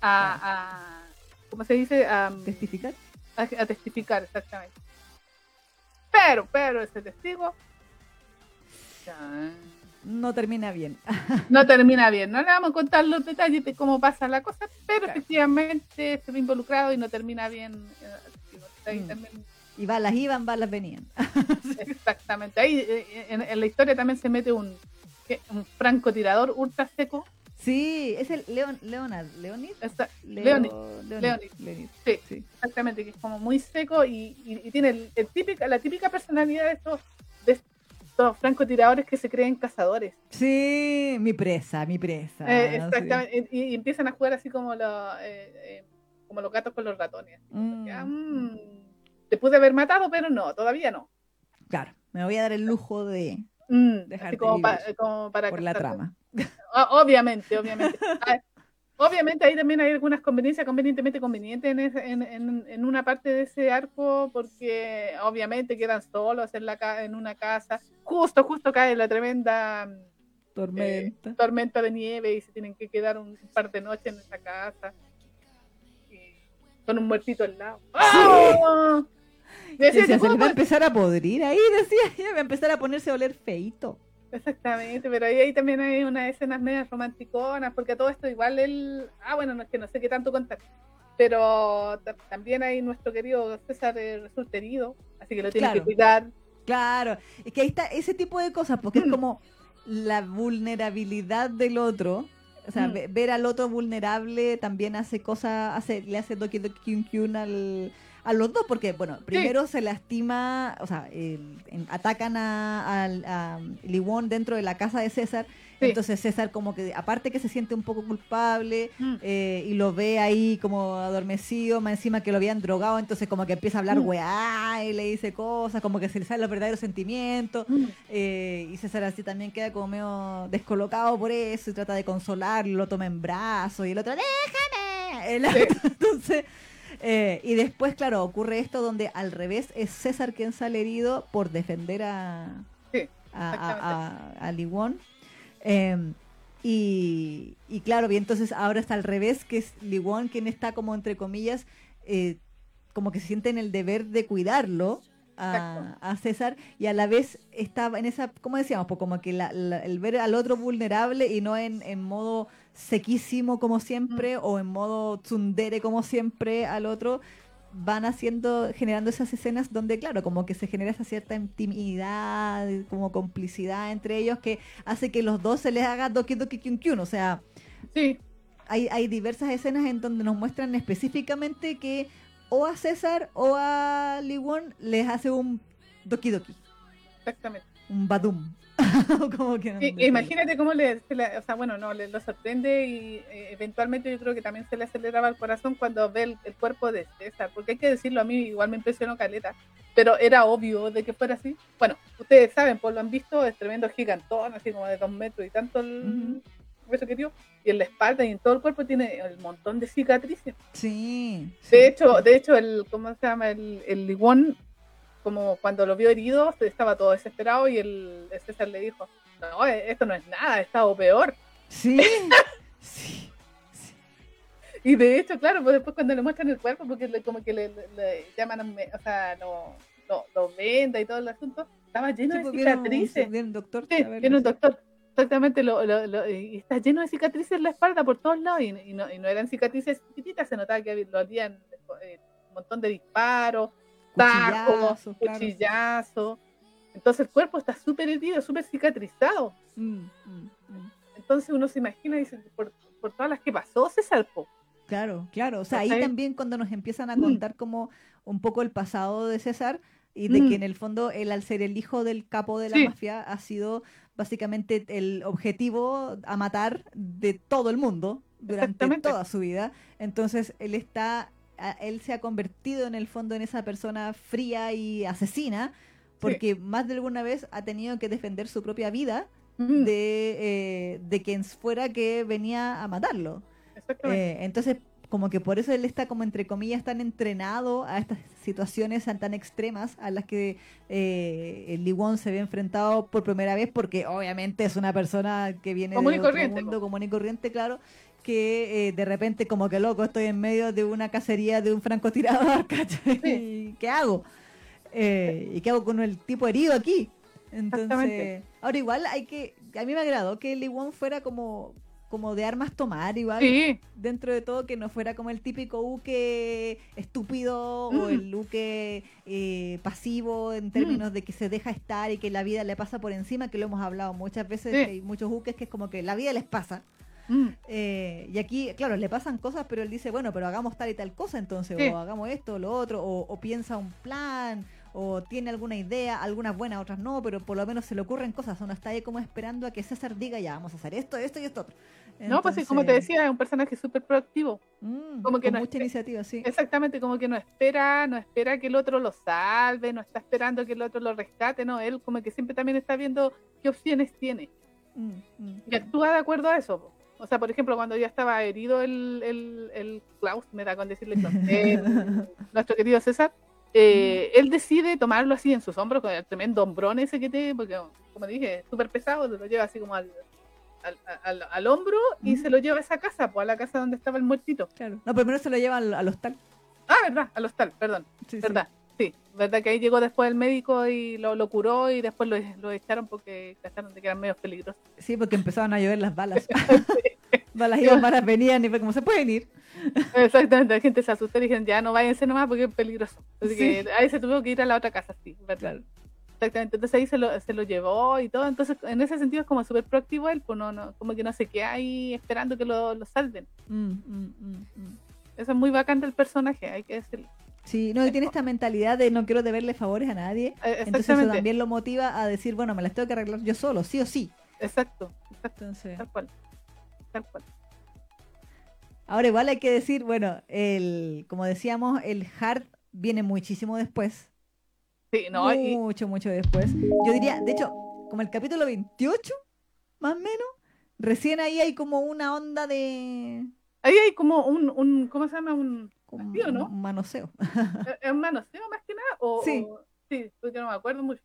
[SPEAKER 2] a, a ¿cómo se dice? A,
[SPEAKER 1] Testificar.
[SPEAKER 2] a, a testificar, exactamente. Pero, pero ese testigo...
[SPEAKER 1] No termina bien.
[SPEAKER 2] no termina bien. No le vamos a contar los detalles de cómo pasa la cosa, pero
[SPEAKER 1] Claro.
[SPEAKER 2] efectivamente se ve involucrado y no termina bien. eh, ahí
[SPEAKER 1] Mm.
[SPEAKER 2] también-
[SPEAKER 1] Y balas iban, balas venían.
[SPEAKER 2] exactamente. Ahí eh, en, en la historia también se mete un, francotirador ultra seco.
[SPEAKER 1] Sí, es el Leon, Leonard. ¿Leonid?
[SPEAKER 2] Leonid.
[SPEAKER 1] Leonid.
[SPEAKER 2] Leonid.
[SPEAKER 1] Leonid.
[SPEAKER 2] Sí,
[SPEAKER 1] Sí.
[SPEAKER 2] exactamente, que es como muy seco y, y- y tiene el, el típica, la típica personalidad de estos, de estos francotiradores que se creen cazadores.
[SPEAKER 1] Sí, mi presa, mi presa.
[SPEAKER 2] Eh,
[SPEAKER 1] sí.
[SPEAKER 2] exactamente. Y, y empiezan a jugar así como, los, eh, eh, como los gatos con los ratones.
[SPEAKER 1] Mm,
[SPEAKER 2] mm, te pude haber matado, pero no, todavía no.
[SPEAKER 1] Claro, me voy a dar el lujo de
[SPEAKER 2] Mm,
[SPEAKER 1] Dejarte
[SPEAKER 2] como, pa- como para
[SPEAKER 1] por la trama.
[SPEAKER 2] Obviamente, obviamente. Obviamente ahí también hay algunas conveniencias, convenientemente convenientes en, en, en- en una parte de ese arco, porque obviamente quedan solos en, la, ca- en una casa. Justo, justo cae la tremenda mm,
[SPEAKER 1] Tormenta.
[SPEAKER 2] eh, tormenta de nieve y se tienen que quedar un, par de noches en esa casa. Y con un muertito al lado. Decía,
[SPEAKER 1] se
[SPEAKER 2] ¿cómo
[SPEAKER 1] le va a empezar a podrir ahí, decía, ya va a empezar a ponerse a oler feito.
[SPEAKER 2] Exactamente, pero ahí, ahí también hay unas escenas medias romanticonas, porque todo esto igual él, ah bueno, no es que no sé qué tanto contar, pero ta- también hay nuestro querido César eh, resulta herido, así que lo tiene
[SPEAKER 1] Claro.
[SPEAKER 2] que cuidar.
[SPEAKER 1] Claro, es que ahí está ese tipo de cosas, porque es
[SPEAKER 2] Mm.
[SPEAKER 1] como la vulnerabilidad del otro. O sea,
[SPEAKER 2] Mm.
[SPEAKER 1] ve- ver al otro vulnerable también hace cosas, hace, le hace Doki Doki Kyun Kyun al, a los dos, porque, bueno, primero se lastima, o sea, atacan a, a, a Liwon dentro de la casa de César. Entonces César como que, aparte que se siente un poco culpable mm. eh, y lo ve ahí como adormecido, más encima que lo habían drogado, entonces como que empieza a hablar mm. weá y le dice cosas, como que se le salen los verdaderos sentimientos. Mm. Eh, y César así también queda como medio descolocado por eso y trata de consolarlo, lo toma en brazos y el otro, déjame. Entonces... Eh, y después, claro, ocurre esto donde al revés es César quien sale herido por defender a, a, a, Liwon. Em, y, claro, y entonces ahora está al revés, que es Liwon quien está como entre comillas, eh, como que se siente en el deber de cuidarlo. A, César y a la vez estaba en esa, ¿cómo decíamos? Pues como que el ver al otro vulnerable y no en, en modo sequísimo como siempre mm. o en modo tsundere como siempre al otro, van haciendo, generando esas escenas donde, claro, como que se genera esa cierta intimidad, como complicidad entre ellos que hace que los dos se les haga doki doki kyun kyun. O sea,
[SPEAKER 2] sí.
[SPEAKER 1] hay, hay diversas escenas en donde nos muestran específicamente que o a César o a Liwon les hace un doki doki.
[SPEAKER 2] Exactamente.
[SPEAKER 1] Un badum.
[SPEAKER 2] imagínate cómo le, o sea, bueno, no, le lo sorprende y eh, eventualmente yo creo que también se le aceleraba el corazón cuando ve el, cuerpo de César, porque hay que decirlo, a mí igual me impresionó Caleta, pero era obvio de que fuera así. Bueno, ustedes saben, pues lo han visto, es tremendo gigantón, así como de dos metros y tanto el eso que dio, y en la espalda y en todo el cuerpo tiene el montón de cicatrices.
[SPEAKER 1] Sí.
[SPEAKER 2] De hecho, de hecho, el, ¿cómo se llama? El, el Liguón como cuando lo vio herido, estaba todo desesperado y el, César le dijo, no, eh, esto no es nada, he estado peor.
[SPEAKER 1] Sí, sí,
[SPEAKER 2] Y de hecho, claro, pues después cuando le muestran el cuerpo, porque como que le, llaman, o sea, lo, lo, venda y todo el asunto, estaba lleno de pues, cicatrices.
[SPEAKER 1] Viene un doctor.
[SPEAKER 2] Sí, viene un doctor. Exactamente, lo, lo, y está lleno de cicatrices en la espalda por todos lados y, no, y no, eran cicatrices chiquititas, se notaba que lo habían eh, un montón de disparos, cuchillazo, cuchillazo. Entonces el cuerpo está súper herido, súper cicatrizado. Mm, mm, mm. Entonces uno se imagina y dice, por, todas las que pasó, se salpó.
[SPEAKER 1] Claro, claro. O sea, ahí también cuando nos empiezan a contar como un poco el pasado de César y de que en el fondo él al ser el hijo del capo de la mafia ha sido básicamente el objetivo a matar de todo el mundo durante toda su vida. Entonces él está él se ha convertido en el fondo en esa persona fría y asesina, porque más de alguna vez ha tenido que defender su propia vida de, eh, de quien fuera que venía a matarlo. Eh, entonces, como que por eso él está como entre comillas tan entrenado a estas situaciones tan, extremas a las que eh, el Liwon se ve enfrentado por primera vez porque obviamente es una persona que viene
[SPEAKER 2] de otro mundo
[SPEAKER 1] común y corriente, claro, que eh, de repente como que loco estoy en medio de una cacería de un francotirador, ¿cachai? ¿Qué hago? Eh, ¿Y qué hago con el tipo herido aquí? Entonces, ahora igual hay que, a mí me agradó que Lee Wong fuera como como de armas tomar igual dentro de todo que no fuera como el típico uke estúpido o mm. el uke eh, pasivo en términos mm. de que se deja estar y que la vida le pasa por encima que lo hemos hablado muchas veces hay muchos ukes que es como que la vida les pasa Mm. Eh, y aquí, claro, le pasan cosas, pero él dice, bueno, pero hagamos tal y tal cosa entonces, o hagamos esto, o lo otro, o, piensa un plan, o tiene alguna idea, algunas buenas, otras no, pero por lo menos se le ocurren cosas. Uno está ahí como esperando a que César diga, ya, vamos a hacer esto, esto y esto otro.
[SPEAKER 2] no, pues sí, como te decía, es un personaje súper proactivo.
[SPEAKER 1] Mm, como que con mucha iniciativa, sí.
[SPEAKER 2] Exactamente, como que no espera, no espera que el otro lo salve, no está esperando que el otro lo rescate, no, él como que siempre también está viendo qué opciones tiene. Mm, y actúa de acuerdo a eso. O sea, por ejemplo, cuando ya estaba herido el, el, el Klaus, me da con decirle nuestro querido César, eh, él decide tomarlo así en sus hombros, con el tremendo hombrón ese que tiene, porque como dije, es súper pesado, lo lleva así como al, al, al, hombro y se lo lleva a esa casa, pues a la casa donde estaba el muertito.
[SPEAKER 1] Claro. No, primero se lo lleva al, hostal.
[SPEAKER 2] Ah, verdad, al hostal, perdón. Sí, verdad. Sí. Verdad que ahí llegó después el médico y lo, lo curó y después lo, lo echaron porque cacharon de que eran medio peligrosos.
[SPEAKER 1] Sí, porque empezaban a llover las balas. balas iban, balas venían y fue como, ¿se pueden ir?
[SPEAKER 2] Exactamente, la gente se asustó y dijeron, ya no váyanse nomás porque es peligroso. Así que ahí se tuvo que ir a la otra casa, sí, ¿verdad? Exactamente, entonces ahí se lo, se lo llevó y todo, entonces en ese sentido es como súper proactivo él, pues no, no, como que no se queda ahí esperando que lo, lo salven. Mm, mm, mm, Eso es muy bacán del personaje, hay que decirlo.
[SPEAKER 1] Sí, no, y tiene esta mentalidad de no quiero deberle favores a nadie.
[SPEAKER 2] Eh,
[SPEAKER 1] Entonces eso también lo motiva a decir, bueno, me las tengo que arreglar yo solo, sí o sí.
[SPEAKER 2] Exacto, exacto,
[SPEAKER 1] Entonces,
[SPEAKER 2] tal cual. Tal cual.
[SPEAKER 1] ahora igual hay que decir, bueno, el, como decíamos, el hard viene muchísimo después.
[SPEAKER 2] Sí, no, y,
[SPEAKER 1] mucho, mucho después. Yo diría, de hecho, como el capítulo 28, más o menos, recién ahí hay como una onda de...
[SPEAKER 2] ahí hay como un, un ¿cómo se llama? Un,
[SPEAKER 1] como
[SPEAKER 2] ¿Sí o no?
[SPEAKER 1] un manoseo.
[SPEAKER 2] ¿Es un manoseo más que nada? O,
[SPEAKER 1] Sí.
[SPEAKER 2] o- sí, porque no me acuerdo mucho.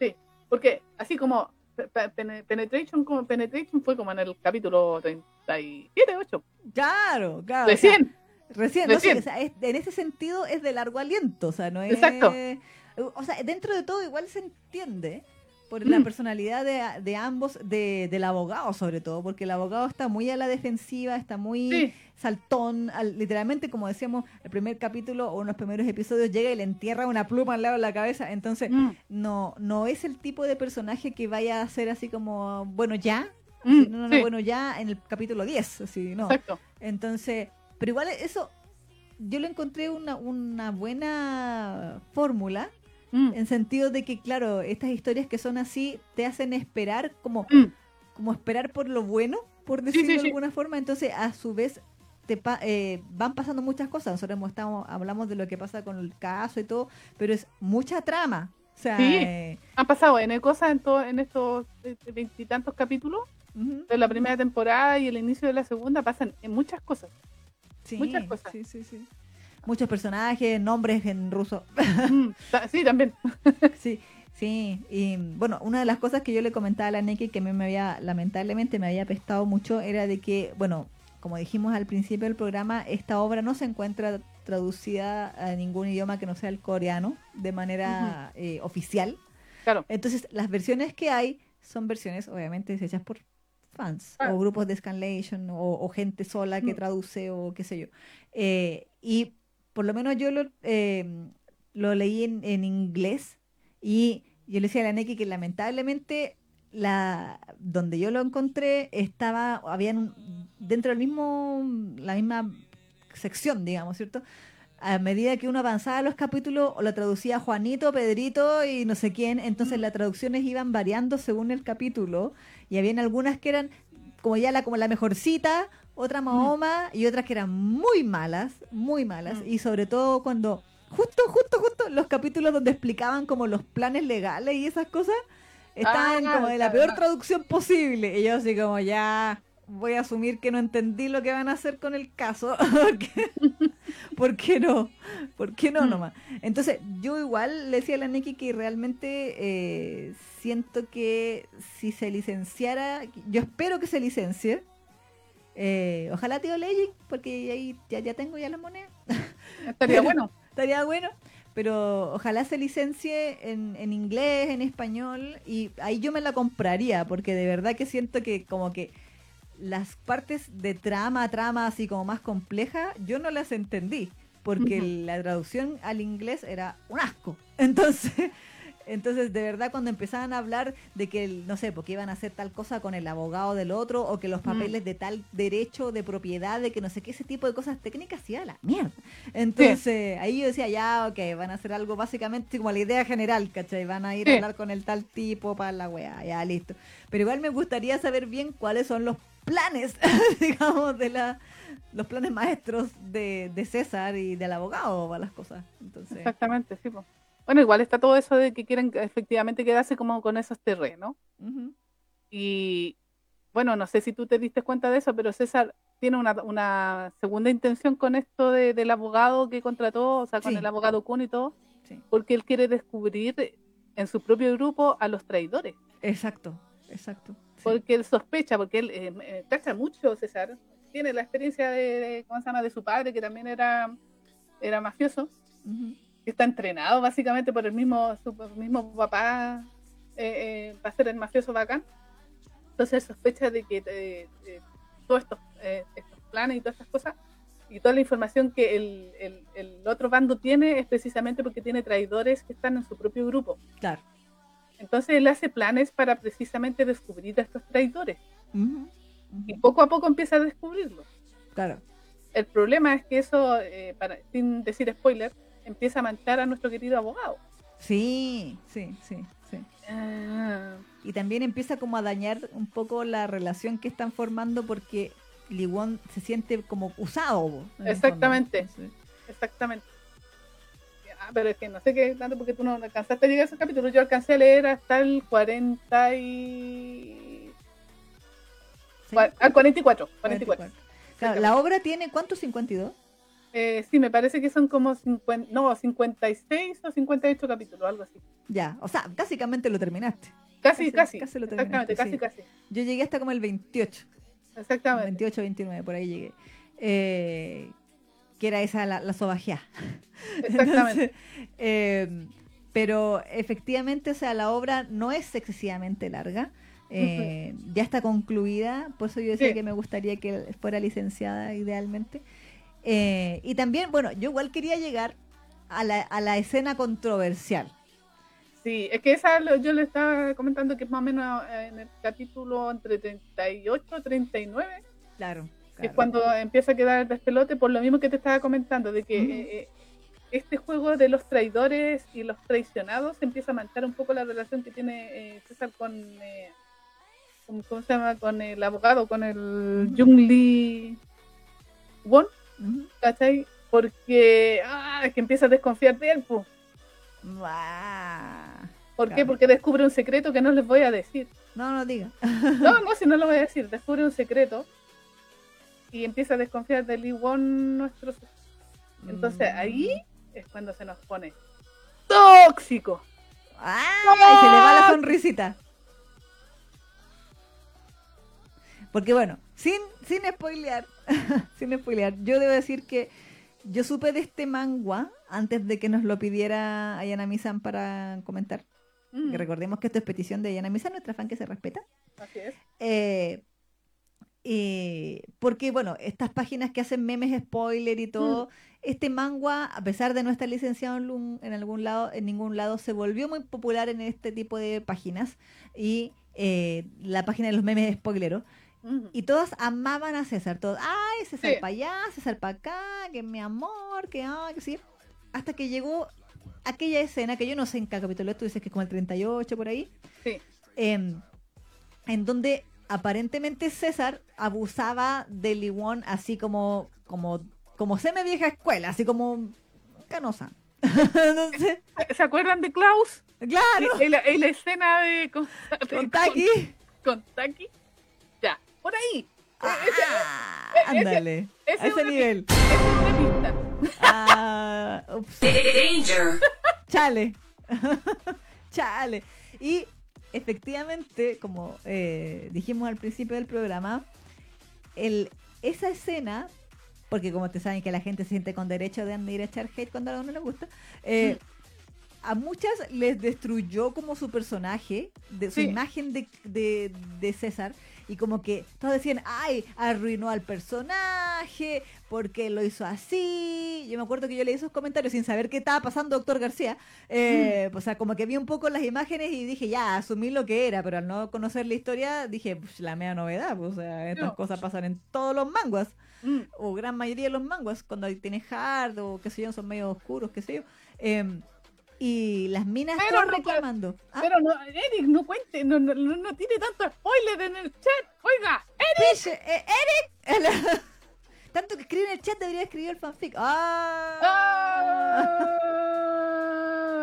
[SPEAKER 2] Sí, porque así como pe- pe- pene- Penetration, como Penetration fue como en el capítulo 37, 8.
[SPEAKER 1] Claro, claro. o sea,
[SPEAKER 2] Recién.
[SPEAKER 1] Recién, no
[SPEAKER 2] Recién.
[SPEAKER 1] o sea, es- en ese sentido es de largo aliento, o sea, no es...
[SPEAKER 2] Exacto.
[SPEAKER 1] O sea, dentro de todo igual se entiende por la
[SPEAKER 2] Mm.
[SPEAKER 1] personalidad de, de ambos, de, del abogado sobre todo, porque el abogado está muy a la defensiva, está muy
[SPEAKER 2] Sí,
[SPEAKER 1] saltón, al- literalmente como decíamos, el primer capítulo o en los primeros episodios llega y le entierra una pluma al lado de la cabeza, entonces
[SPEAKER 2] mm,
[SPEAKER 1] no, no es el tipo de personaje que vaya a ser así como, bueno, ya,
[SPEAKER 2] mm,
[SPEAKER 1] así, no, no, no,
[SPEAKER 2] sí,
[SPEAKER 1] bueno, ya en el capítulo 10, así, no.
[SPEAKER 2] exacto.
[SPEAKER 1] Entonces, pero igual eso, yo le encontré una, una buena fórmula,
[SPEAKER 2] Mm,
[SPEAKER 1] en sentido de que, claro, estas historias que son así te hacen esperar como,
[SPEAKER 2] mm,
[SPEAKER 1] como esperar por lo bueno, por decirlo
[SPEAKER 2] sí,
[SPEAKER 1] de
[SPEAKER 2] sí.
[SPEAKER 1] alguna forma, entonces a su vez te pa- eh, van pasando muchas cosas, nosotros hemos estado, hablamos de lo que pasa con el caso y todo, pero es mucha trama. O sea,
[SPEAKER 2] Sí.
[SPEAKER 1] eh,
[SPEAKER 2] Han pasado N cosas en, todo, en estos eh, veintitantos capítulos de la primera temporada y el inicio de la segunda, pasan en muchas cosas.
[SPEAKER 1] sí,
[SPEAKER 2] muchas cosas.
[SPEAKER 1] Sí, sí, sí. Muchos personajes, nombres en ruso.
[SPEAKER 2] Mm, sí, también.
[SPEAKER 1] Sí, sí. Y bueno, una de las cosas que yo le comentaba a la Neki que a mí me había, lamentablemente me había apestado mucho, era de que, bueno, como dijimos al principio del programa, esta obra no se encuentra traducida a ningún idioma que no sea el coreano de manera eh, oficial.
[SPEAKER 2] Claro.
[SPEAKER 1] Entonces, las versiones que hay son versiones, obviamente, hechas por fans
[SPEAKER 2] Ah.
[SPEAKER 1] o grupos de scanlation o, o gente sola que
[SPEAKER 2] Mm.
[SPEAKER 1] traduce o qué sé yo. Eh, y por lo menos yo lo, eh, lo leí en, en inglés y yo le decía a la Neki que lamentablemente la donde yo lo encontré estaba habían dentro del mismo la misma sección digamos cierto a medida que uno avanzaba los capítulos lo traducía Juanito Pedrito y no sé quién entonces las traducciones iban variando según el capítulo y habían algunas que eran como ya la como la mejorcita otra Mahoma y otras que eran muy malas muy malas
[SPEAKER 2] Mm.
[SPEAKER 1] y sobre todo cuando justo justo justo los capítulos donde explicaban como los planes legales y esas cosas estaban
[SPEAKER 2] Ah,
[SPEAKER 1] como de la peor traducción posible y yo así como ya voy a asumir que no entendí lo que van a hacer con el caso ¿por qué no? ¿por qué no
[SPEAKER 2] Mm.
[SPEAKER 1] nomás? entonces yo igual le decía a la Neki que realmente eh, siento que si se licenciara yo espero que se licencie eh, ojalá tío Legend porque ahí ya, ya tengo ya la moneda
[SPEAKER 2] Estaría bueno.
[SPEAKER 1] estaría bueno, pero ojalá se licencie en, en inglés, en español, y ahí yo me la compraría, porque de verdad que siento que como que las partes de trama, trama así como más compleja, yo no las entendí, porque la traducción al inglés era un asco. Entonces... Entonces, de verdad, cuando empezaban a hablar de que, no sé, porque iban a hacer tal cosa con el abogado del otro, o que los
[SPEAKER 2] Mm.
[SPEAKER 1] papeles de tal derecho, de propiedad, de que no sé qué, ese tipo de cosas técnicas, sí, a la mierda. Entonces, ahí yo decía, ya, ok, van a hacer algo básicamente como la idea general, ¿cachai? Van a ir
[SPEAKER 2] Sí.
[SPEAKER 1] a hablar con el tal tipo para la weá, ya, listo. Pero igual me gustaría saber bien cuáles son los planes, digamos, de la los planes maestros de, de César y del abogado para las cosas. Entonces,
[SPEAKER 2] Exactamente, sí. po. Bueno, igual está todo eso de que quieren efectivamente quedarse como con esos terrenos.
[SPEAKER 1] ujú,
[SPEAKER 2] Y bueno, no sé si tú te diste cuenta de eso, pero César tiene una, una segunda intención con esto de- del abogado que contrató, o sea, con
[SPEAKER 1] Sí.
[SPEAKER 2] el abogado Kun y todo,
[SPEAKER 1] sí.
[SPEAKER 2] porque él quiere descubrir en su propio grupo a los traidores.
[SPEAKER 1] Exacto, exacto. sí.
[SPEAKER 2] Porque él sospecha, porque él eh, eh, mucho, César. Tiene la experiencia de, de- ¿cómo se llama?, de su padre, que también era, era mafioso.
[SPEAKER 1] Ujú,
[SPEAKER 2] que está entrenado básicamente por el mismo, su mismo papá eh, eh, para ser el mafioso bacán. Entonces sospecha de que eh, eh, todos estos, eh, estos planes y todas estas cosas y toda la información que el, el- el otro bando tiene es precisamente porque tiene traidores que están en su propio grupo.
[SPEAKER 1] Claro.
[SPEAKER 2] Entonces él hace planes para precisamente descubrir a estos traidores
[SPEAKER 1] Ujú,
[SPEAKER 2] y
[SPEAKER 1] ujú,
[SPEAKER 2] poco a poco empieza a descubrirlos.
[SPEAKER 1] Claro.
[SPEAKER 2] El problema es que eso, eh, para, sin decir spoiler, empieza a manchar a nuestro querido abogado.
[SPEAKER 1] Sí, sí, sí, sí.
[SPEAKER 2] Ah,
[SPEAKER 1] Y también empieza como a dañar un poco la relación que están formando porque Liwon se siente como usado.
[SPEAKER 2] Exactamente. exactamente. Ah, pero es que no sé qué tanto porque tú no alcanzaste a llegar a esos capítulos. Yo alcancé a leer hasta el 40 y...
[SPEAKER 1] sí,
[SPEAKER 2] Al 44. 44.
[SPEAKER 1] 44. Claro, la obra tiene, ¿cuántos? 52.
[SPEAKER 2] Eh, sí, me parece que son como 50, no, 56 o 58 capítulos, algo así.
[SPEAKER 1] Ya, o sea, básicamente lo terminaste.
[SPEAKER 2] Casi,
[SPEAKER 1] Casi-
[SPEAKER 2] casi.
[SPEAKER 1] casi lo
[SPEAKER 2] exactamente,
[SPEAKER 1] terminaste,
[SPEAKER 2] casi,
[SPEAKER 1] sí.
[SPEAKER 2] casi.
[SPEAKER 1] Yo llegué hasta como el 28.
[SPEAKER 2] Exactamente.
[SPEAKER 1] 28, 29, por ahí llegué. Eh, que era esa la, la sobajeá.
[SPEAKER 2] Exactamente.
[SPEAKER 1] Entonces, eh, pero efectivamente, o sea, la obra no es excesivamente larga. eh, Ya está concluida, por eso yo decía
[SPEAKER 2] Sí.
[SPEAKER 1] que me gustaría que fuera licenciada idealmente. Eh, y también, bueno, yo igual quería llegar a la, a la escena controversial.
[SPEAKER 2] Sí, es que esa lo- yo le estaba comentando que es más o menos eh, en el capítulo entre 38 y 39,
[SPEAKER 1] Claro.
[SPEAKER 2] que es cuando empieza a quedar el despelote, por lo mismo que te estaba comentando, de que eh, eh, este juego de los traidores y los traicionados empieza a manchar un poco la relación que tiene eh, César con, eh, con- ¿cómo se llama? Con el abogado, con el Jung Lee Won, ¿cachai? Porque ah, que empieza a desconfiar de él, pues.
[SPEAKER 1] Ah.
[SPEAKER 2] ¿Por qué? Porque descubre un secreto que no les voy a decir.
[SPEAKER 1] No, no diga.
[SPEAKER 2] No, no, si no lo voy a decir. Descubre un secreto y empieza a desconfiar de Lee Won, nuestro. Entonces
[SPEAKER 1] Mm.
[SPEAKER 2] ahí es cuando se nos pone tóxico.
[SPEAKER 1] ¡Ah! Y se le va la sonrisita. Porque bueno, sin, sin spoilear, sin spoilear, yo debo decir que yo supe de este manga antes de que nos lo pidiera Ayana Misan para comentar.
[SPEAKER 2] Mm,
[SPEAKER 1] Que recordemos que esto es petición de Ayana Misan, nuestra fan que se respeta.
[SPEAKER 2] así es.
[SPEAKER 1] Eh, eh, porque, bueno, estas páginas que hacen memes, spoiler y todo, este manga, a pesar de no estar licenciado en, un- en algún lado, en ningún lado, se volvió muy popular en este tipo de páginas y eh, la página de los memes Y todas amaban a César, todos, ay, César
[SPEAKER 2] Sí.
[SPEAKER 1] para allá, César para acá, que mi amor, que ay, que sí. Hasta que llegó aquella escena que yo no sé en qué capítulo tú dices que es como el 38 por ahí,
[SPEAKER 2] Sí.
[SPEAKER 1] em, en donde aparentemente César abusaba de Liwon así como, como, como seme vieja escuela, así como canosa. Entonces,
[SPEAKER 2] ¿Se acuerdan de Klaus?
[SPEAKER 1] claro,
[SPEAKER 2] En la, en la escena de con,
[SPEAKER 1] con Taki.
[SPEAKER 2] con Taki. Por ahí.
[SPEAKER 1] Ah,
[SPEAKER 2] ese-
[SPEAKER 1] ándale,
[SPEAKER 2] ese
[SPEAKER 1] a
[SPEAKER 2] es
[SPEAKER 1] ese
[SPEAKER 2] una
[SPEAKER 1] nivel.
[SPEAKER 2] Esa es una pista.
[SPEAKER 1] Ah, ups.
[SPEAKER 3] Danger.
[SPEAKER 1] Chale. Chale. Y efectivamente, como eh, dijimos al principio del programa, el, esa escena, porque como te saben que la gente se siente con derecho de ir a echar hate cuando a uno no le gusta, eh, a muchas les destruyó como su personaje, de su
[SPEAKER 2] Sí.
[SPEAKER 1] imagen de, de, de César. Y como que todos decían, ay, arruinó al personaje, porque lo hizo así. Yo me acuerdo que yo leí esos comentarios sin saber qué estaba pasando, doctor García. Eh, O sea, como que vi un poco las imágenes y dije, ya, asumí lo que era, pero al no conocer la historia, dije, pues la mea novedad. Pues, o sea, estas
[SPEAKER 2] No.
[SPEAKER 1] cosas pasan en todos los manguas,
[SPEAKER 2] Mm.
[SPEAKER 1] o gran mayoría de los manguas, cuando tienes hard o qué sé yo, son medio oscuros, qué sé yo. Em, y las minas
[SPEAKER 2] Pero
[SPEAKER 1] todas
[SPEAKER 2] no,
[SPEAKER 1] reclamando. Ah,
[SPEAKER 2] Pero no, Eric, no cuente, no, no, no, no tiene tanto spoiler en el chat. Oiga,
[SPEAKER 1] Piche, eh, Eric. Tanto que escribe en el chat debería escribir el fanfic. Ah.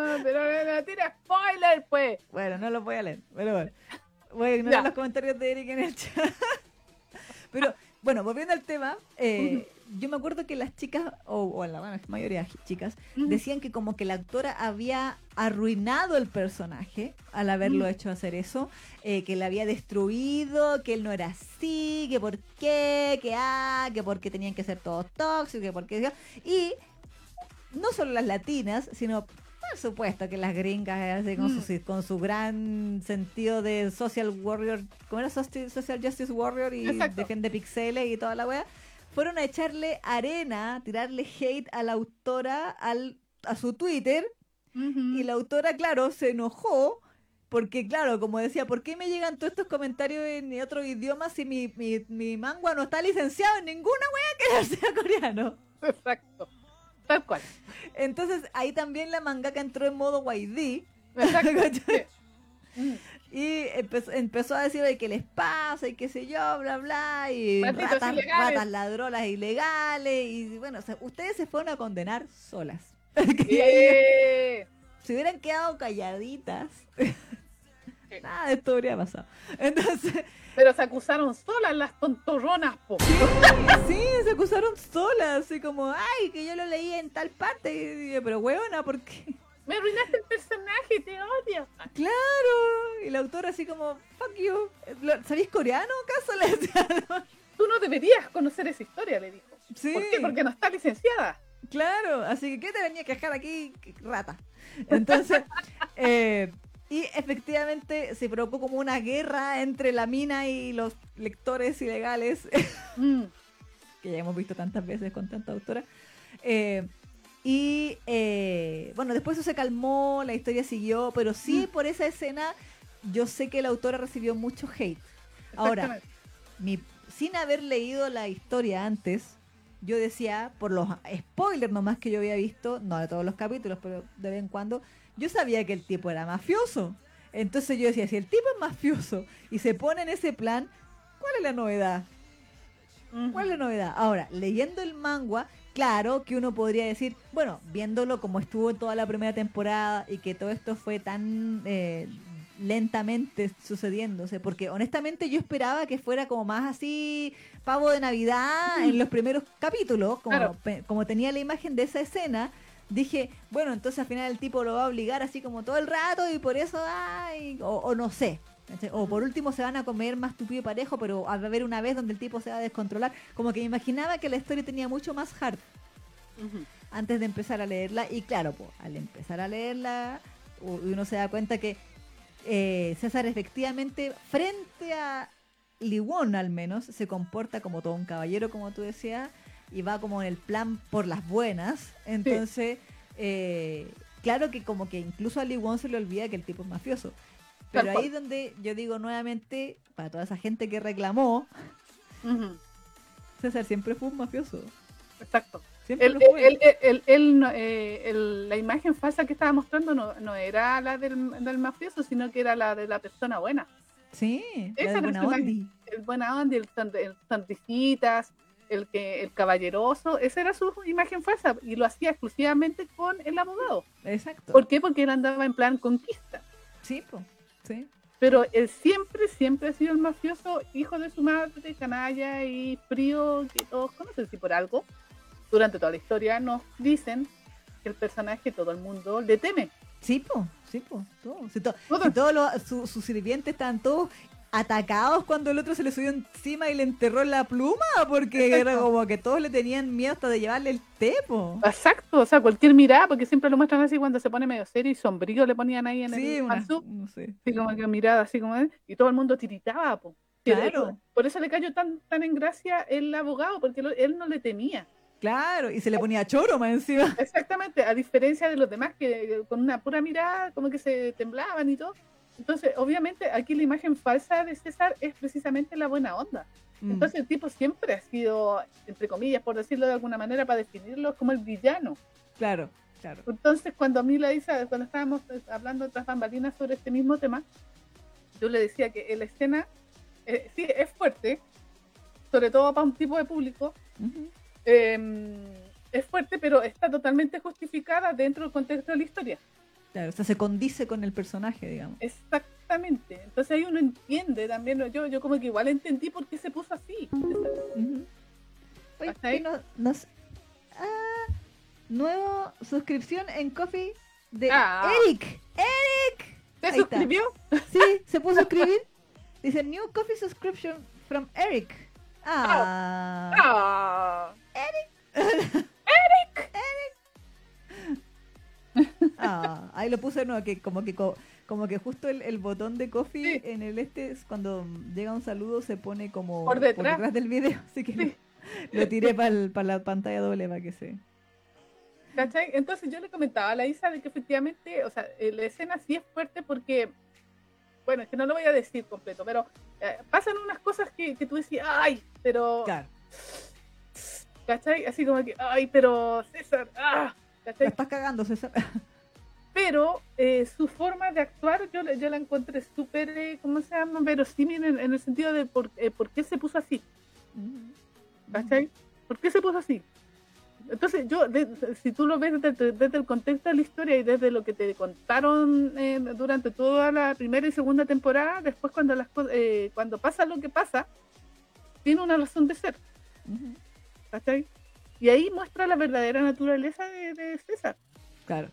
[SPEAKER 2] Ah, pero no tira spoiler, pues.
[SPEAKER 1] Bueno, no lo voy a leer, pero bueno. Voy a ignorar los comentarios de Eric en el chat. pero bueno, volviendo al tema, eh, yo me acuerdo que las chicas, o, o la bueno, mayoría de chicas,
[SPEAKER 2] Ujú.
[SPEAKER 1] decían que como que la actora había arruinado el personaje al haberlo hecho hacer eso, eh, que le había destruido, que él no era así, que por qué, que ah, que porque tenían que ser todos tóxicos, que porque... Y no solo las latinas, sino por supuesto que las gringas así, con,
[SPEAKER 2] Mm.
[SPEAKER 1] su, con su gran sentido de social warrior, ¿cómo era Soci- social justice warrior y defiende pixeles y toda la wea? Fueron a echarle arena, tirarle hate a la autora al, a su Twitter y la autora, claro, se enojó Porque, claro, como decía, ¿por qué me llegan todos estos comentarios en otro idioma si mi, mi, mi manga no está licenciado en ninguna wea que no sea coreano?
[SPEAKER 2] Exacto. Tal cual.
[SPEAKER 1] Entonces ahí también la mangaka entró en modo YD.
[SPEAKER 2] Sí. Mm.
[SPEAKER 1] y empezó, empezó a decir de que les pasa y qué sé yo, bla, bla, y
[SPEAKER 2] Malditos
[SPEAKER 1] ratas, ratas ilegales, y bueno, o sea, ustedes se fueron a condenar solas. Si hubieran quedado calladitas, nada de esto habría pasado. Entonces,
[SPEAKER 2] Pero se acusaron solas las tontorronas, po.
[SPEAKER 1] sí, se acusaron solas, así como, ay, que yo lo leí en tal parte, y dije, pero huevona, ¿por qué?
[SPEAKER 2] Me arruinaste el personaje, te odio.
[SPEAKER 1] Claro, y la autora así como, fuck you, ¿Lo- ¿sabéis coreano acaso?
[SPEAKER 2] Tú no deberías conocer esa historia, le dijo.
[SPEAKER 1] Sí.
[SPEAKER 2] ¿Por qué? Porque no está licenciada.
[SPEAKER 1] Claro, así que ¿qué te venía a quejar aquí, rata? Entonces, eh, y efectivamente se provocó como una guerra entre la mina y los lectores ilegales,
[SPEAKER 2] Mm.
[SPEAKER 1] que ya hemos visto tantas veces con tanta autora. Eh, y eh, bueno, después eso se calmó, la historia siguió, pero sí por esa escena yo sé que la autora recibió mucho hate. Ahora, mi, sin haber leído la historia antes, yo decía, por los spoilers nomás que yo había visto, no de todos los capítulos, pero de vez en cuando, yo sabía que el tipo era mafioso. Entonces yo decía, si el tipo es mafioso y se pone en ese plan, ¿cuál es la novedad? ¿Cuál es la novedad? Ahora, leyendo el manga, claro que uno podría decir, bueno, viéndolo como estuvo toda la primera temporada y que todo esto fue tan eh, lentamente sucediéndose, porque honestamente yo esperaba que fuera como más así pavo de Navidad en los primeros capítulos, como,
[SPEAKER 2] Claro.
[SPEAKER 1] como tenía la imagen de esa escena. Dije, bueno, entonces al final el tipo lo va a obligar así como todo el rato y por eso, ay, o, o no sé. O por último se van a comer más tupido y parejo, pero va a haber una vez donde el tipo se va a descontrolar. Como que me imaginaba que la historia tenía mucho más hard antes de empezar a leerla. Y claro, pues, al empezar a leerla, uno se da cuenta que eh, César efectivamente, frente a Liwon al menos, se comporta como todo un caballero, como tú decías, y va como en el plan por las buenas. Entonces, eh, claro que como que incluso a Liwon se le olvida que el tipo es mafioso. Pero ahí donde yo digo nuevamente, para toda esa gente que reclamó,
[SPEAKER 2] Ujú.
[SPEAKER 1] César siempre fue un mafioso.
[SPEAKER 2] Exacto. Él- él no- eh, el- la imagen falsa que estaba mostrando no, no era la del, del mafioso, sino que era la de la persona buena.
[SPEAKER 1] sí,
[SPEAKER 2] esa
[SPEAKER 1] la buena ondi.
[SPEAKER 2] El buena el, son- el sonrisitas, el, que, el caballeroso, esa era su imagen falsa y lo hacía exclusivamente con el abogado.
[SPEAKER 1] Exacto.
[SPEAKER 2] ¿Por qué? Porque él andaba en plan conquista.
[SPEAKER 1] Sí, po, sí.
[SPEAKER 2] Pero él siempre, siempre ha sido el mafioso, hijo de su madre, canalla y frío, que todos conocen. Si por algo, durante toda la historia nos dicen que el personaje todo el mundo le teme.
[SPEAKER 1] Sí, po, sí, po, todo. Si, to-
[SPEAKER 2] Todo.
[SPEAKER 1] si todos los- su- sus sirvientes estaban todos atacados cuando el otro se le subió encima y le enterró la pluma, porque era como que todos le tenían miedo hasta de llevarle el té, po.
[SPEAKER 2] Exacto, o sea, cualquier mirada, porque siempre lo muestran así cuando se pone medio serio y sombrío le ponían ahí en
[SPEAKER 1] Sí,
[SPEAKER 2] el
[SPEAKER 1] una, no sé.
[SPEAKER 2] así como que mirada así como y todo el mundo tiritaba, po.
[SPEAKER 1] Claro.
[SPEAKER 2] Por eso le cayó tan, tan en gracia el abogado, porque lo- él no le temía.
[SPEAKER 1] Claro, y se le ponía choro más encima.
[SPEAKER 2] Exactamente, a diferencia de los demás que eh, con una pura mirada como que se temblaban y todo. Entonces, obviamente, aquí la imagen falsa de César es precisamente la buena onda.
[SPEAKER 1] Mm,
[SPEAKER 2] Entonces, el tipo siempre ha sido, entre comillas, por decirlo de alguna manera, para definirlo como el villano.
[SPEAKER 1] claro, claro.
[SPEAKER 2] Entonces, cuando a mí la Isa, cuando estábamos eh, hablando tras bambalinas sobre este mismo tema, yo le decía que la escena, eh, sí, es fuerte, sobre todo para un tipo de público, eh, es fuerte, pero está totalmente justificada dentro del contexto de la historia.
[SPEAKER 1] Claro, o sea, se condice con el personaje, digamos.
[SPEAKER 2] Exactamente. Entonces ahí uno entiende también, yo, yo como que igual entendí por qué se puso así.
[SPEAKER 1] Oye, nos- ah, nuevo suscripción en Coffee de
[SPEAKER 2] Ah.
[SPEAKER 1] Eric. ¡Eric!
[SPEAKER 2] ¿Se
[SPEAKER 1] Ahí está.
[SPEAKER 2] suscribió?
[SPEAKER 1] Sí, se puso a escribir. Dice New Coffee Subscription from Eric. Ah.
[SPEAKER 2] Ah,
[SPEAKER 1] Ah, ahí lo puse no, que como que co- como que justo el, el botón de coffee
[SPEAKER 2] Sí.
[SPEAKER 1] en el este es cuando llega un saludo se pone como
[SPEAKER 2] Por detrás.
[SPEAKER 1] del video, así que
[SPEAKER 2] Sí.
[SPEAKER 1] lo, lo tiré para la pantalla doble para que se.
[SPEAKER 2] ¿cachai? Entonces yo le comentaba a la Isa de que efectivamente, o sea, eh, la escena sí es fuerte porque bueno, es que no lo voy a decir completo, pero eh, pasan unas cosas que, que tú decís, ay, pero...
[SPEAKER 1] Claro.
[SPEAKER 2] ¿Cachai? Así como que, ay, pero César, ah,
[SPEAKER 1] La
[SPEAKER 2] ¿cachai?
[SPEAKER 1] estás cagando, César.
[SPEAKER 2] Pero eh, su forma de actuar yo, la- yo la encontré súper, eh, ¿cómo se llama? Verosímil en, en el sentido de por, eh, por qué se puso así, ¿cachai? ¿Por qué se puso así? Entonces, yo, de- si tú lo ves desde, desde el contexto de la historia y desde lo que te contaron durante toda la primera y segunda temporada, después cuando, las, cuando pasa lo que pasa, tiene una razón de ser. ¿cachai? Y ahí muestra la verdadera naturaleza de, de César.
[SPEAKER 1] Claro.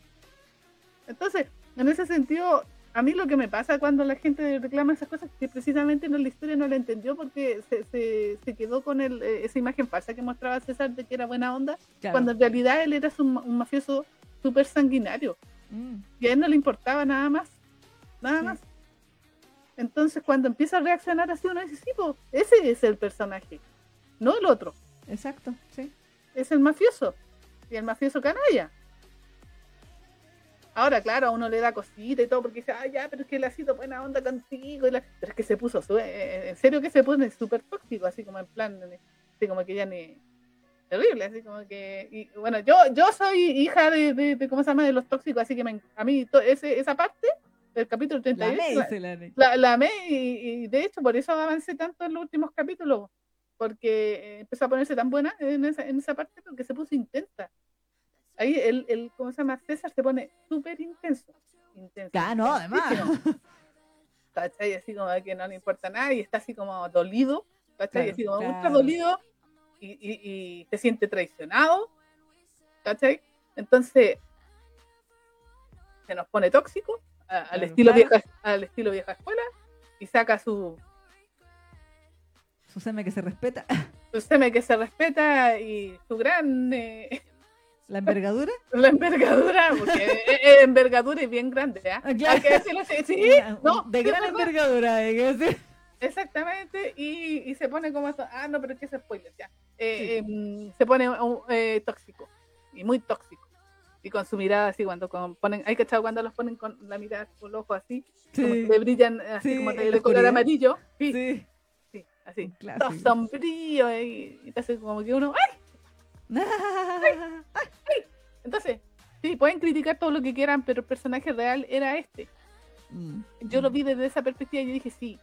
[SPEAKER 2] Entonces, en ese sentido, a mí lo que me pasa cuando la gente reclama esas cosas es que precisamente no, la historia no la entendió porque se, se, se quedó con el, eh, esa imagen falsa que mostraba César de que era buena onda,
[SPEAKER 1] claro.
[SPEAKER 2] cuando en realidad él era un, un mafioso súper sanguinario
[SPEAKER 1] Mm,
[SPEAKER 2] y a él no le importaba nada más, nada
[SPEAKER 1] Sí.
[SPEAKER 2] más. Entonces, cuando empieza a reaccionar así, uno dice, sí, po, ese es el personaje, no el otro,
[SPEAKER 1] Exacto, sí.
[SPEAKER 2] es el mafioso y el mafioso canalla. Ahora, claro, a uno le da cosita y todo porque dice, ah, ya, pero es que él ha sido buena onda contigo. y la- Pero es que se puso, su- eh, en serio que se pone súper tóxico, así como en plan, eh, así como que ya ni. Terrible, así como que. Y, bueno, yo yo soy hija de, de, de, ¿cómo se llama? De los tóxicos, así que me- a mí to- ese, esa parte del capítulo
[SPEAKER 1] La
[SPEAKER 2] 38
[SPEAKER 1] ley,
[SPEAKER 2] la,
[SPEAKER 1] la
[SPEAKER 2] la, la amé y, y de hecho por eso avancé tanto en los últimos capítulos, porque eh, empezó a ponerse tan buena en esa, en esa parte porque se puso intensa. Ahí el, el ¿cómo se llama? César se pone súper intenso. intenso
[SPEAKER 1] Ah, no, además.
[SPEAKER 2] ¿Cachai? Así como que no le importa nada y está así como dolido, ¿cachai?
[SPEAKER 1] Claro,
[SPEAKER 2] así como ultra
[SPEAKER 1] claro.
[SPEAKER 2] dolido y, y, y se siente traicionado, ¿cachai? Entonces se nos pone tóxico a- al,
[SPEAKER 1] Claro,
[SPEAKER 2] estilo
[SPEAKER 1] claro.
[SPEAKER 2] vieja, al estilo vieja escuela y saca su,
[SPEAKER 1] Su seme que se respeta.
[SPEAKER 2] su seme que se respeta y su gran eh,
[SPEAKER 1] La envergadura.
[SPEAKER 2] la envergadura, porque es, es envergadura y bien grande, ¿ah?
[SPEAKER 1] Ah, claro.
[SPEAKER 2] Hay que decirlo así, sí, no,
[SPEAKER 1] de
[SPEAKER 2] es
[SPEAKER 1] gran envergadura, hay que decir.
[SPEAKER 2] Exactamente, y, y se pone como esto, ah, no, pero es que es spoiler, ya. Eh, em, se pone eh, tóxico, y muy tóxico. Y con su mirada así, cuando con- ponen, hay que cuando los ponen con la mirada, con los ojos así, como
[SPEAKER 1] Sí,
[SPEAKER 2] le brillan eh, así
[SPEAKER 1] Sí,
[SPEAKER 2] como de, de color amarillo. Sí,
[SPEAKER 1] sí.
[SPEAKER 2] sí, así. Todo sombrío, eh, y te hace como que uno, ¡ay! Entonces, sí, pueden criticar todo lo que quieran, pero el personaje real era este.
[SPEAKER 1] Mm,
[SPEAKER 2] Yo lo vi desde esa perspectiva y yo dije, sí,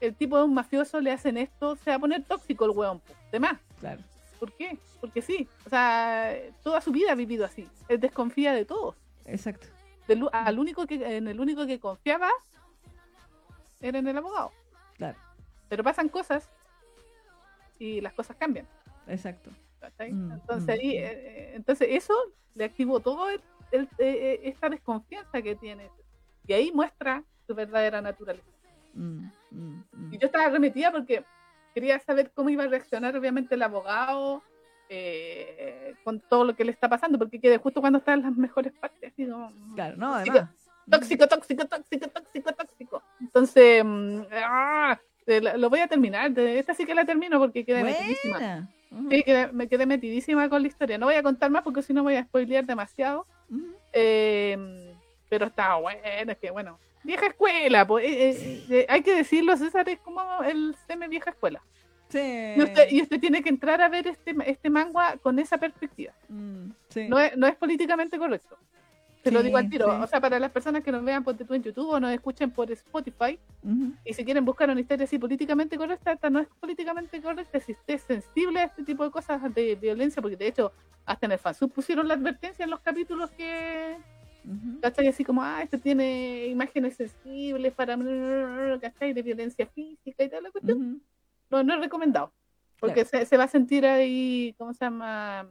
[SPEAKER 2] el tipo de un mafioso le hacen esto, se va a poner tóxico el hueón, po, de más.
[SPEAKER 1] Claro.
[SPEAKER 2] ¿Por qué? Porque sí, o sea, toda su vida ha vivido así. Él desconfía de todos.
[SPEAKER 1] Exacto.
[SPEAKER 2] Del al único que, en el único que confiaba era en el abogado.
[SPEAKER 1] Claro.
[SPEAKER 2] Pero pasan cosas y las cosas cambian.
[SPEAKER 1] Exacto.
[SPEAKER 2] ¿Cachai?
[SPEAKER 1] Mm,
[SPEAKER 2] entonces,
[SPEAKER 1] mm,
[SPEAKER 2] ahí, eh, eh, entonces eso le activó todo el- el- eh, eh, esta desconfianza que tiene. Y ahí muestra su verdadera naturaleza.
[SPEAKER 1] Mm, mm.
[SPEAKER 2] Y yo estaba remetida porque quería saber cómo iba a reaccionar, obviamente, el abogado eh, con todo lo que le está pasando, porque quedé justo cuando está en las mejores partes. así como,
[SPEAKER 1] Claro, no,
[SPEAKER 2] tóxico,
[SPEAKER 1] además.
[SPEAKER 2] Tóxico, tóxico, tóxico, tóxico, tóxico. Entonces, ah, lo voy a terminar. Esta sí que la termino porque quedé metidísima. Quedé- me quedé metidísima con la historia. No voy a contar más porque si no voy a spoilear demasiado. Eh, pero está bueno, es que bueno, vieja escuela, pues, eh, eh, eh, hay que decirlo, César es como el seme vieja escuela.
[SPEAKER 1] Sí.
[SPEAKER 2] Y usted, y usted tiene que entrar a ver este, este manga con esa perspectiva.
[SPEAKER 1] Mm, sí.
[SPEAKER 2] No es, no es políticamente correcto. Te lo
[SPEAKER 1] Sí,
[SPEAKER 2] digo al tiro.
[SPEAKER 1] sí.
[SPEAKER 2] O sea, para las personas que nos vean por tú en YouTube o nos escuchen por Spotify
[SPEAKER 1] Ujú,
[SPEAKER 2] y si quieren buscar una historia así políticamente correcta, esta no es políticamente correcta. Si usted es sensible a este tipo de cosas de violencia, porque de hecho hasta en el fansub pusieron la advertencia en los capítulos que,
[SPEAKER 1] ujú.
[SPEAKER 2] ¿cachai? Así como, ah, esto tiene imágenes sensibles para, ¿cachai? De violencia física y tal, la cuestión.
[SPEAKER 1] Ujú.
[SPEAKER 2] No, no es recomendado. Porque se, se va a sentir ahí, ¿cómo se llama?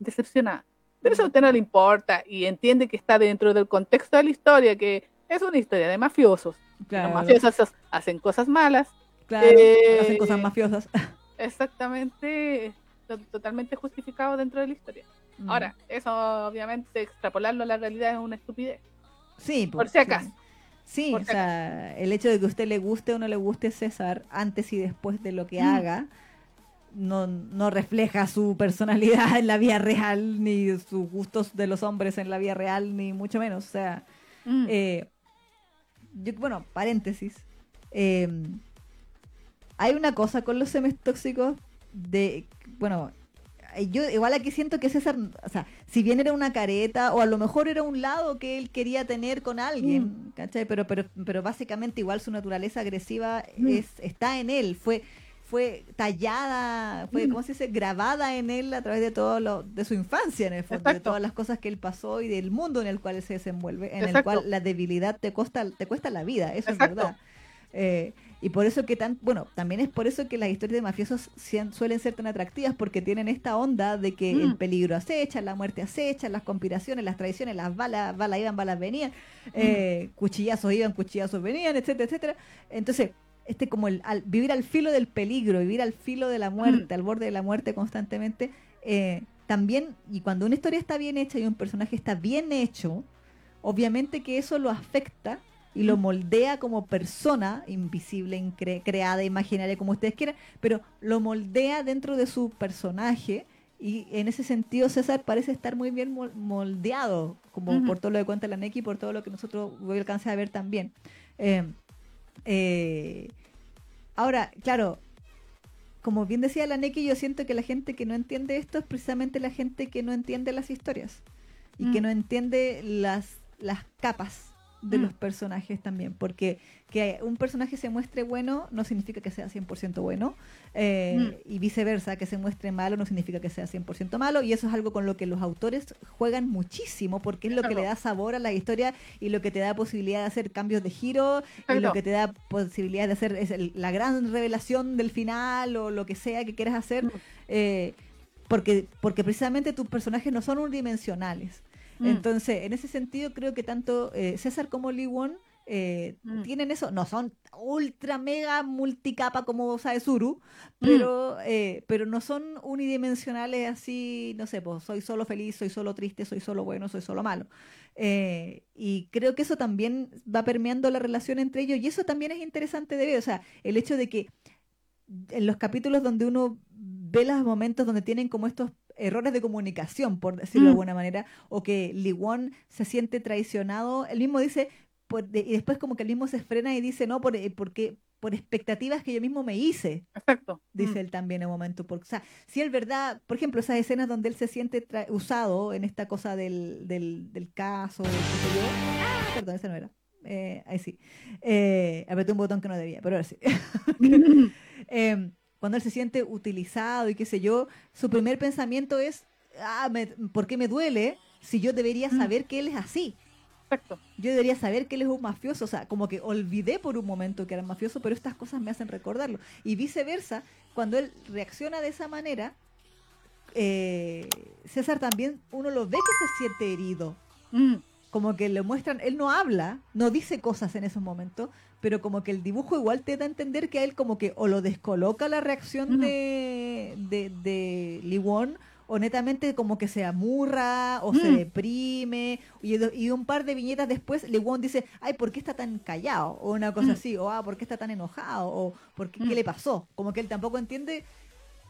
[SPEAKER 2] Decepcionada. Pero eso a usted no le importa y entiende que está dentro del contexto de la historia, que es una historia de mafiosos.
[SPEAKER 1] Claro,
[SPEAKER 2] Los mafiosos hacen cosas malas.
[SPEAKER 1] claro,
[SPEAKER 2] eh,
[SPEAKER 1] hacen cosas mafiosas.
[SPEAKER 2] Exactamente, to- totalmente justificado dentro de la historia.
[SPEAKER 1] Mm.
[SPEAKER 2] Ahora, eso obviamente extrapolarlo a la realidad es una estupidez.
[SPEAKER 1] sí,
[SPEAKER 2] por
[SPEAKER 1] pues,
[SPEAKER 2] si acaso.
[SPEAKER 1] Sí,
[SPEAKER 2] Por
[SPEAKER 1] o sea, el hecho de que a usted le guste o no le guste César antes y después de lo que
[SPEAKER 2] Mm.
[SPEAKER 1] haga no, no refleja su personalidad en la vida real, ni sus gustos de los hombres en la vida real, ni mucho menos. O sea,
[SPEAKER 2] Mm.
[SPEAKER 1] eh, yo, bueno, paréntesis. eh, hay una cosa con los semes tóxicos de, bueno, eh, yo igual aquí siento que César, o sea, si bien era una careta o a lo mejor era un lado que él quería tener con alguien, ¿cachai? Pero, pero, pero básicamente igual su naturaleza agresiva
[SPEAKER 2] Mm.
[SPEAKER 1] es, está en él, fue fue tallada, fue,
[SPEAKER 2] Mm.
[SPEAKER 1] ¿cómo se dice? Grabada en él a través de todo lo, de su infancia, en el fondo, de todas las cosas que él pasó y del mundo en el cual él se desenvuelve, en el cual la debilidad te cuesta, te cuesta la vida, eso
[SPEAKER 2] Exacto.
[SPEAKER 1] es verdad. Eh, y por eso que tan, bueno, también es por eso que las historias de mafiosos sean- suelen ser tan atractivas, porque tienen esta onda de que
[SPEAKER 2] Mm.
[SPEAKER 1] el peligro acecha, la muerte acecha, las conspiraciones, las traiciones, las balas, balas iban, balas venían, eh, cuchillazos iban, cuchillazos venían, etcétera, etcétera. Entonces, este como el al, vivir al filo del peligro, vivir al filo de la muerte, al borde de la muerte constantemente, eh, también, y cuando una historia está bien hecha y un personaje está bien hecho, obviamente que eso lo afecta y lo
[SPEAKER 2] Mm.
[SPEAKER 1] moldea como persona, invisible, incre- creada, imaginaria, como ustedes quieran, pero lo moldea dentro de su personaje. Y en ese sentido César parece estar muy bien mol- moldeado, como por todo lo que cuenta la Neki y por todo lo que nosotros voy a alcanzar a ver también. Eh, eh, ahora, claro, como bien decía la Neki, yo siento que la gente que no entiende esto es precisamente la gente que no entiende las historias y que
[SPEAKER 2] Mm.
[SPEAKER 1] no entiende las, las capas de
[SPEAKER 2] Mm.
[SPEAKER 1] los personajes también, porque que un personaje se muestre bueno no significa que sea 100% bueno, eh, y viceversa, que se muestre malo no significa que sea 100% malo, y eso es algo con lo que los autores juegan muchísimo, porque es lo que le da sabor a la historia y lo que te da posibilidad de hacer cambios de giro, y lo que te da posibilidad de hacer es el- la gran revelación del final o lo que sea que quieras hacer,
[SPEAKER 2] Mm.
[SPEAKER 1] eh, porque, porque precisamente tus personajes no son unidimensionales.
[SPEAKER 2] Mm.
[SPEAKER 1] Entonces, en ese sentido, creo que tanto eh, César como Lee Won eh,
[SPEAKER 2] Mm.
[SPEAKER 1] tienen eso. No son ultra mega multicapa como Saezuru,
[SPEAKER 2] Mm.
[SPEAKER 1] pero, eh, pero no son unidimensionales así, no sé, pues soy solo feliz, soy solo triste, soy solo bueno, soy solo malo. Eh, y creo que eso también va permeando la relación entre ellos y eso también es interesante de ver. O sea, el hecho de que en los capítulos donde uno ve los momentos donde tienen como estos errores de comunicación, por decirlo de
[SPEAKER 2] Mm.
[SPEAKER 1] alguna manera, o que Lee Won se siente traicionado, él mismo dice, por- de- y después como que él mismo se frena y dice, no, por, eh, porque, por expectativas que yo mismo me hice,
[SPEAKER 2] Exacto.
[SPEAKER 1] dice
[SPEAKER 2] Mm.
[SPEAKER 1] él también en un momento. Porque, o sea, si es verdad, por ejemplo, esas escenas donde él se siente tra- usado en esta cosa del, del, del caso, qué sé yo. Ah, perdón, esa no era. Eh, ahí sí. Eh, apreté un botón que no debía, pero ahora sí. Eh, cuando él se siente utilizado y qué sé yo, su primer pensamiento es, ah, me- ¿por qué me duele si yo debería
[SPEAKER 2] Mm.
[SPEAKER 1] saber que él es así?
[SPEAKER 2] Exacto.
[SPEAKER 1] Yo debería saber que él es un mafioso, o sea, como que olvidé por un momento que era mafioso, pero estas cosas me hacen recordarlo. Y viceversa, cuando él reacciona de esa manera, eh, César también, uno lo ve que se siente herido,
[SPEAKER 2] Mm.
[SPEAKER 1] como que le muestran, él no habla, no dice cosas en esos momentos, pero como que el dibujo igual te da a entender que a él como que o lo descoloca la reacción de, de, de Lee Won, o netamente como que se amurra o se
[SPEAKER 2] Mm.
[SPEAKER 1] deprime, y, y un par de viñetas después Lee Won dice, ay, ¿por qué está tan callado? O una cosa
[SPEAKER 2] Mm.
[SPEAKER 1] así, o ah, ¿por qué está tan enojado? O ¿por qué, qué
[SPEAKER 2] Mm.
[SPEAKER 1] le pasó? Como que él tampoco entiende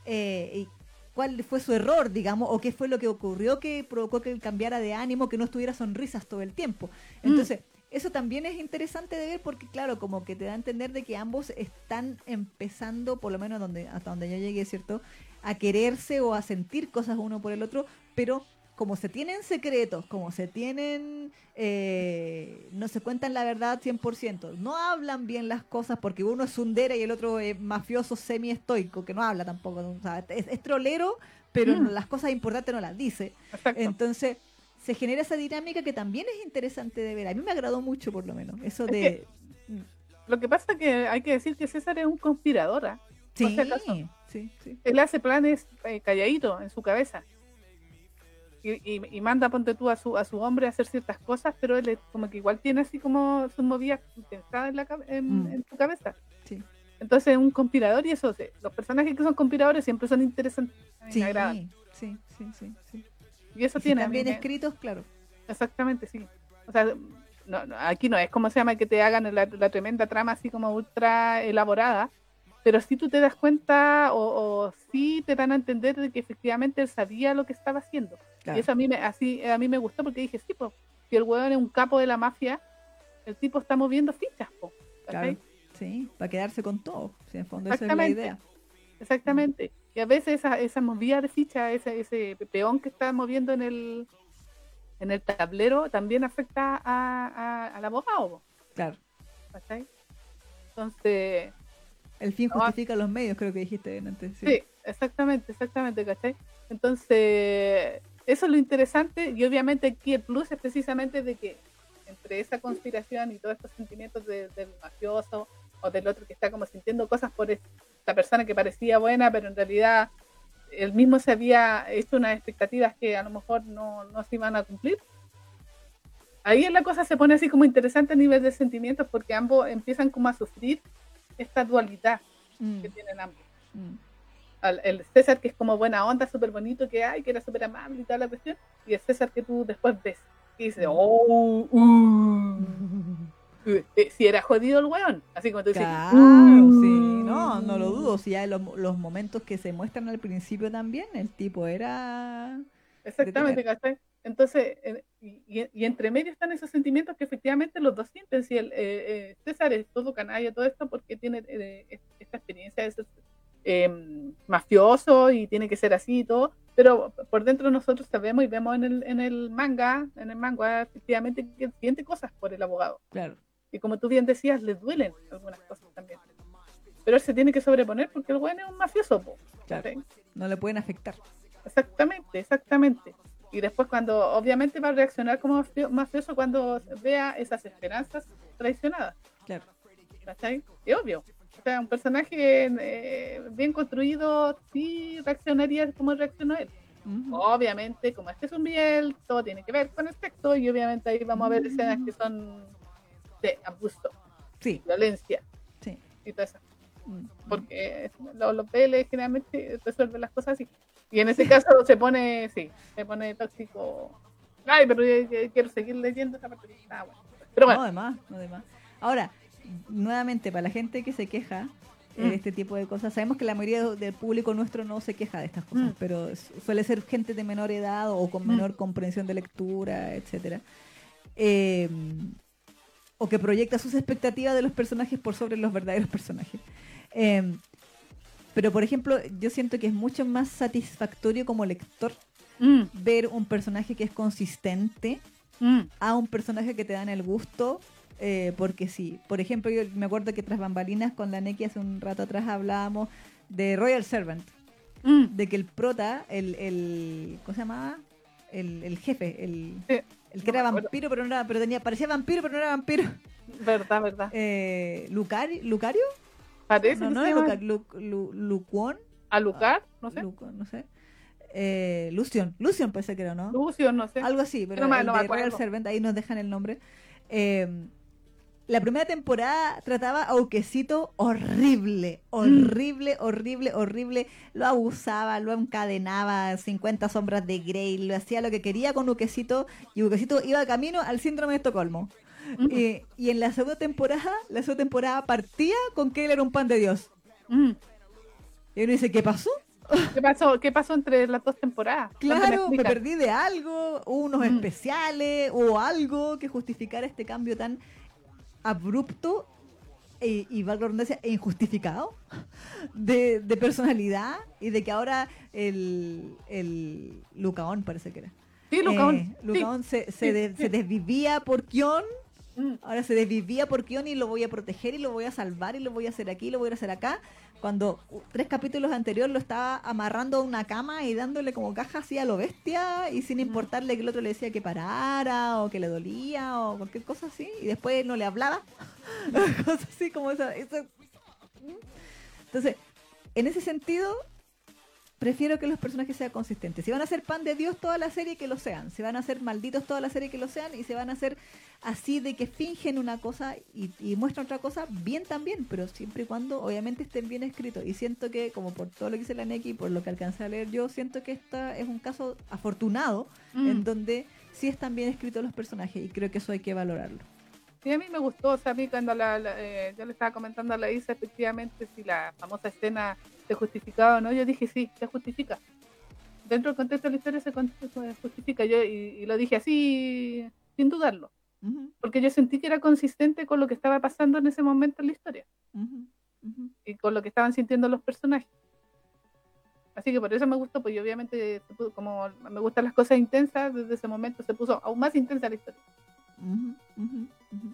[SPEAKER 1] eh, cuál fue su error, digamos, o qué fue lo que ocurrió que provocó que él cambiara de ánimo, que no estuviera sonrisas todo el tiempo. Entonces, eso también es interesante de ver porque, claro, como que te da a entender de que ambos están empezando, por lo menos donde, hasta donde yo llegué, ¿cierto? A quererse o a sentir cosas uno por el otro, pero como se tienen secretos, como se tienen, eh, no se cuentan la verdad 100%, no hablan bien las cosas porque uno es sundera y el otro es mafioso semi-estoico, que no habla tampoco, o sea, es, es trolero, pero
[SPEAKER 2] Mm.
[SPEAKER 1] las cosas importantes no las dice.
[SPEAKER 2] Exacto.
[SPEAKER 1] Entonces, se genera esa dinámica que también es interesante de ver. A mí me agradó mucho, por lo menos. Eso
[SPEAKER 2] Es
[SPEAKER 1] de.
[SPEAKER 2] que- Lo que pasa es que hay que decir que César es un conspirador. ¿ah?
[SPEAKER 1] Sí,
[SPEAKER 2] acaso.
[SPEAKER 1] sí, sí.
[SPEAKER 2] Él hace planes eh, calladito en su cabeza. Y, y- y manda, ponte tú, a su, a su hombre a hacer ciertas cosas, pero él es como que igual tiene así como sus movidas pensadas en, la, en,
[SPEAKER 1] Mm.
[SPEAKER 2] en su cabeza.
[SPEAKER 1] Sí.
[SPEAKER 2] Entonces es un conspirador y eso, los personajes que son conspiradores siempre son interesantes.
[SPEAKER 1] sí, sí, sí, sí.
[SPEAKER 2] Y eso
[SPEAKER 1] Y si
[SPEAKER 2] tiene. a
[SPEAKER 1] están bien
[SPEAKER 2] me-
[SPEAKER 1] escritos, claro.
[SPEAKER 2] Exactamente, sí. O sea, no, no, aquí no es como se llama que te hagan la, la tremenda trama así como ultra elaborada, pero sí tú te das cuenta o, o sí te dan a entender de que efectivamente él sabía lo que estaba haciendo.
[SPEAKER 1] claro.
[SPEAKER 2] Y eso a mí me, así, a mí me gustó porque dije, sí, pues, si el hueón es un capo de la mafia, el tipo está moviendo fichas, po,
[SPEAKER 1] Claro, sí, para quedarse con todo. Si en fondo esa es la idea.
[SPEAKER 2] Exactamente. Y a veces esa, esa movida de ficha, ese, ese peón que está moviendo en el en el tablero también afecta a, al abogado.
[SPEAKER 1] Claro.
[SPEAKER 2] ¿Cachai? Entonces.
[SPEAKER 1] El fin justifica los medios, creo que dijiste antes.
[SPEAKER 2] Sí. exactamente, exactamente, ¿cachai? Entonces, eso es lo interesante y obviamente aquí el plus es precisamente de que entre esa conspiración y todos estos sentimientos del mafioso o del otro que está como sintiendo cosas por esta persona que parecía buena, pero en realidad él mismo se había hecho unas expectativas que a lo mejor no, no se iban a cumplir. Ahí la cosa se pone así como interesante a nivel de sentimientos porque ambos empiezan como a sufrir esta dualidad mm. que tienen ambos. Mm. el César que es como buena onda, súper bonito, que hay, que era súper amable y toda la cuestión, y el César que tú después ves y dices, mm. oh, uh". Eh, si era jodido el weón, así como tú dices,
[SPEAKER 1] claro, uh". sí, no, no lo dudo, si hay los, los momentos que se muestran al principio también, el tipo era...
[SPEAKER 2] Exactamente, ¿cachai? Entonces, y, entre medio están esos sentimientos que efectivamente los dos sienten. Si el, eh, eh, César es todo canalla, todo esto, porque tiene eh, esta experiencia de ser em, mafioso y tiene que ser así y todo, pero por dentro nosotros sabemos y vemos en el, en el manga, en el manga, efectivamente, que siente cosas por el abogado.
[SPEAKER 1] Claro.
[SPEAKER 2] Y como tú bien decías, le duelen algunas cosas también. Pero él se tiene que sobreponer porque el bueno es un mafioso.
[SPEAKER 1] claro. No le pueden afectar.
[SPEAKER 2] Exactamente, exactamente. Y después cuando, obviamente va a reaccionar como mafioso cuando vea esas esperanzas traicionadas.
[SPEAKER 1] Claro.
[SPEAKER 2] ¿Cachai? Es obvio. O sea, un personaje eh, bien construido sí reaccionaría como reaccionó él. Obviamente, como este es un biel, todo tiene que ver con el texto y obviamente ahí vamos a ver escenas que son de abuso,
[SPEAKER 1] sí.
[SPEAKER 2] violencia
[SPEAKER 1] sí.
[SPEAKER 2] y todo eso. Porque los, los PL generalmente resuelven las cosas así. Y en ese caso se pone, sí, se pone tóxico. Ay, pero yo, quiero seguir leyendo esa parte. Ah, bueno. Pero bueno.
[SPEAKER 1] No, además, no además. Ahora, nuevamente, para la gente que se queja de mm. este tipo de cosas, sabemos que la mayoría del público nuestro no se queja de estas cosas, mm. pero suele ser gente de menor edad o con mm. menor comprensión de lectura, etcétera. Eh, o que proyecta sus expectativas de los personajes por sobre los verdaderos personajes. Eh, pero, por ejemplo, yo siento que es mucho más satisfactorio como lector mm. ver un personaje que es consistente mm. a un personaje que te dan el gusto. Eh, porque sí, por ejemplo, yo me acuerdo que tras bambalinas con la Neki hace un rato atrás hablábamos de Royal Servant. Mm. De que el prota, el, el ¿cómo se llamaba? El, jefe, el, el que era vampiro, pero no era, pero tenía, parecía vampiro, pero no era vampiro.
[SPEAKER 2] Verdad, verdad.
[SPEAKER 1] Eh, Lucari, ¿Lucario?
[SPEAKER 2] Parece
[SPEAKER 1] no, no es Lucar, Lu, Lu, Lucuón.
[SPEAKER 2] ¿A Lucar? No sé.
[SPEAKER 1] no sé. Eh, Lucion, Lucion parece que era, ¿no?
[SPEAKER 2] Lucion, no sé.
[SPEAKER 1] Algo así, pero no, el de Royal Servant, ahí nos dejan el nombre. Eh, la primera temporada trataba a Uquecito horrible, horrible, horrible, horrible. Lo abusaba, lo encadenaba, 50 sombras de Grey, lo hacía lo que quería con Uquecito y Uquecito iba camino al síndrome de Estocolmo. Eh, y en la segunda temporada, la segunda temporada partía con que él era un pan de Dios. Y uno dice, ¿qué pasó?
[SPEAKER 2] ¿Qué pasó? ¿Qué pasó entre las dos temporadas?
[SPEAKER 1] Claro, me, perdí de algo, unos especiales o algo que justificara este cambio tan abrupto e, y valga e injustificado de, personalidad y de que ahora el, el Lucaón parece que era.
[SPEAKER 2] Sí, Lucaón.
[SPEAKER 1] Eh, se, se, desvivía por Kion. Ahora se desvivía por Kion y lo voy a proteger y lo voy a salvar y lo voy a hacer aquí y lo voy a hacer acá. Cuando tres capítulos anteriores lo estaba amarrando a una cama y dándole como caja así a lo bestia y sin mm. importarle que el otro le decía que parara o que le dolía o cualquier cosa así. Y después no le hablaba. cosas así como esa. Entonces, en ese sentido, prefiero que los personajes sean consistentes. Si van a ser pan de Dios toda la serie, que lo sean. Si van a ser malditos toda la serie, que lo sean. Y si van a ser así de que fingen una cosa y, muestran otra cosa, bien también. Pero siempre y cuando, obviamente, estén bien escritos. Y siento que, como por todo lo que dice la Neki, por lo que alcancé a leer yo, siento que esta es un caso afortunado mm. en donde sí están bien escritos los personajes. Y creo que eso hay que valorarlo.
[SPEAKER 2] Sí, a mí me gustó, o sea, a mí cuando eh, yo le estaba comentando a la Isa, efectivamente, si la famosa escena se justificaba o no, yo dije sí, se justifica. Dentro del contexto de la historia se, justifica, yo y, lo dije así, sin dudarlo. Porque yo sentí que era consistente con lo que estaba pasando en ese momento en la historia y con lo que estaban sintiendo los personajes. Así que por eso me gustó, pues obviamente como me gustan las cosas intensas, desde ese momento se puso aún más intensa la historia.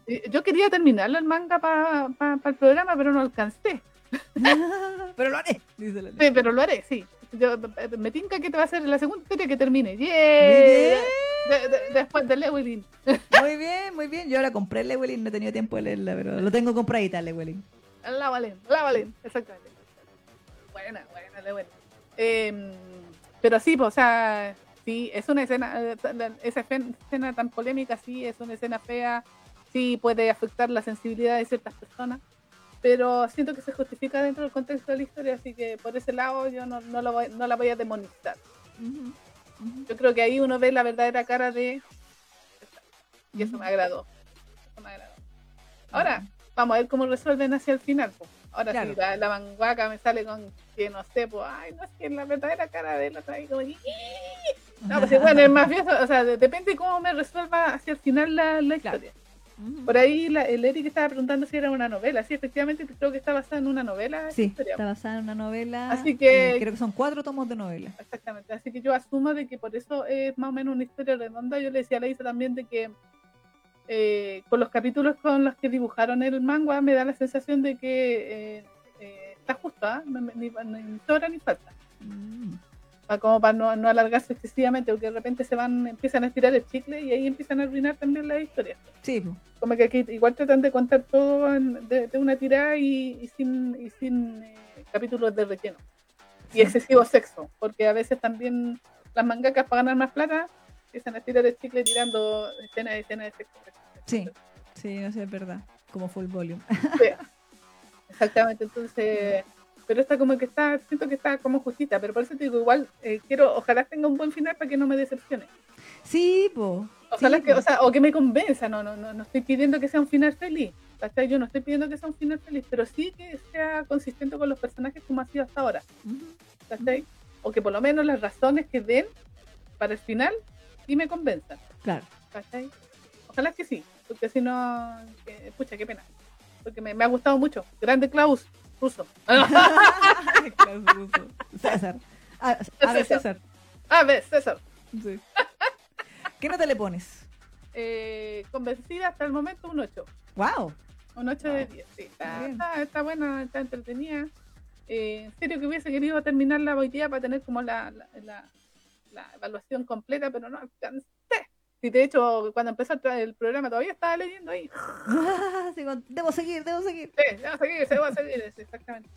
[SPEAKER 2] Y Yo quería terminarlo el manga para el programa, pero no alcancé.
[SPEAKER 1] Pero lo haré, dice la
[SPEAKER 2] Sí, pero lo haré, sí. Yo, eh, me tinca que te va a ser la segunda historia que termine. ¡Yeah! De- de- después de Lewin.
[SPEAKER 1] Muy bien, muy bien. Yo ahora compré el Lewelin, no he tenido tiempo de leerla, pero lo tengo compradita el Lewelin.
[SPEAKER 2] La Valen, la Valen, exactamente. Buena, buena, Lewin. Eh, pero sí, pues, o sea, sí, es una escena, eh, esa escena tan polémica, sí, es una escena fea, sí puede afectar la sensibilidad de ciertas personas, pero siento que se justifica dentro del contexto de la historia, así que por ese lado yo no, no, lo voy, no la voy a demonizar. Yo creo que ahí uno ve la verdadera cara de... Y eso me agradó. Eso me agradó. Ahora, vamos a ver cómo resuelven hacia el final. Ahora
[SPEAKER 1] Claro.
[SPEAKER 2] sí, la, la manguaca me sale con que no sé, pues, ay, no es que la verdadera cara de él como... No, pues bueno, es mafioso, o sea, de- depende de cómo me resuelva hacia el final la, la historia.
[SPEAKER 1] Ujú.
[SPEAKER 2] Por ahí la- el Eric estaba preguntando si era una novela. Sí, efectivamente creo que está basada en una novela.
[SPEAKER 1] Sí,
[SPEAKER 2] historia.
[SPEAKER 1] está basada en una novela.
[SPEAKER 2] Así que-
[SPEAKER 1] y creo que son cuatro tomos de novela.
[SPEAKER 2] Exactamente, así que yo asumo de que por eso es más o menos una historia redonda. Yo le decía a Leisa también de que eh, con los capítulos con los que dibujaron el manga me da la sensación de que eh, eh, está justo, ¿ah? No- ni, ni sobra ni falta.
[SPEAKER 1] Mm.
[SPEAKER 2] Pa- como para no, no alargarse excesivamente, porque de repente se van, empiezan a estirar el chicle y ahí empiezan a arruinar también la historia.
[SPEAKER 1] Sí.
[SPEAKER 2] Como que aquí igual tratan de contar todo en- de, de una tirada y, y sin, y sin eh, capítulos de relleno y excesivo sexo, porque a veces también las mangakas para ganar más plata empiezan a tirar el chicle tirando escenas y escenas de sexo.
[SPEAKER 1] Sí. Sí, no sé, es verdad. Como full volume.
[SPEAKER 2] Sí. Exactamente, entonces, pero esta como que está, siento que está como justita, pero por eso te digo, igual eh, quiero, ojalá tenga un buen final para que no me decepcione.
[SPEAKER 1] Sí, po.
[SPEAKER 2] Ojalá
[SPEAKER 1] Sí,
[SPEAKER 2] que,
[SPEAKER 1] po.
[SPEAKER 2] o sea, o que me convenza, no, no, no, no estoy pidiendo que sea un final feliz. ¿cachai? Yo no estoy pidiendo que sea un final feliz, pero sí que sea consistente con los personajes como ha sido hasta ahora. ¿cachai? O que por lo menos las razones que den para el final sí me convenzan,
[SPEAKER 1] Claro.
[SPEAKER 2] ¿cachai? Ojalá que sí, porque si no, que- pucha, qué pena. Porque me, me ha gustado mucho. Grande Klaus, ruso.
[SPEAKER 1] Klaus. César. A, a ver, César.
[SPEAKER 2] A ver, César.
[SPEAKER 1] Sí. ¿Qué nota le pones?
[SPEAKER 2] Eh, convencida hasta el momento un 8.
[SPEAKER 1] ¡Wow!
[SPEAKER 2] Un 8 de 10. Sí, está, está, está buena, está entretenida. Eh, en serio que hubiese querido terminar la hoy día para tener como la, la, la- la evaluación completa, pero no alcancé. Sí, de hecho, cuando empezó el- programa todavía estaba leyendo ahí.
[SPEAKER 1] Debo seguir, debo seguir.
[SPEAKER 2] Sí, a seguir, a seguir, exactamente.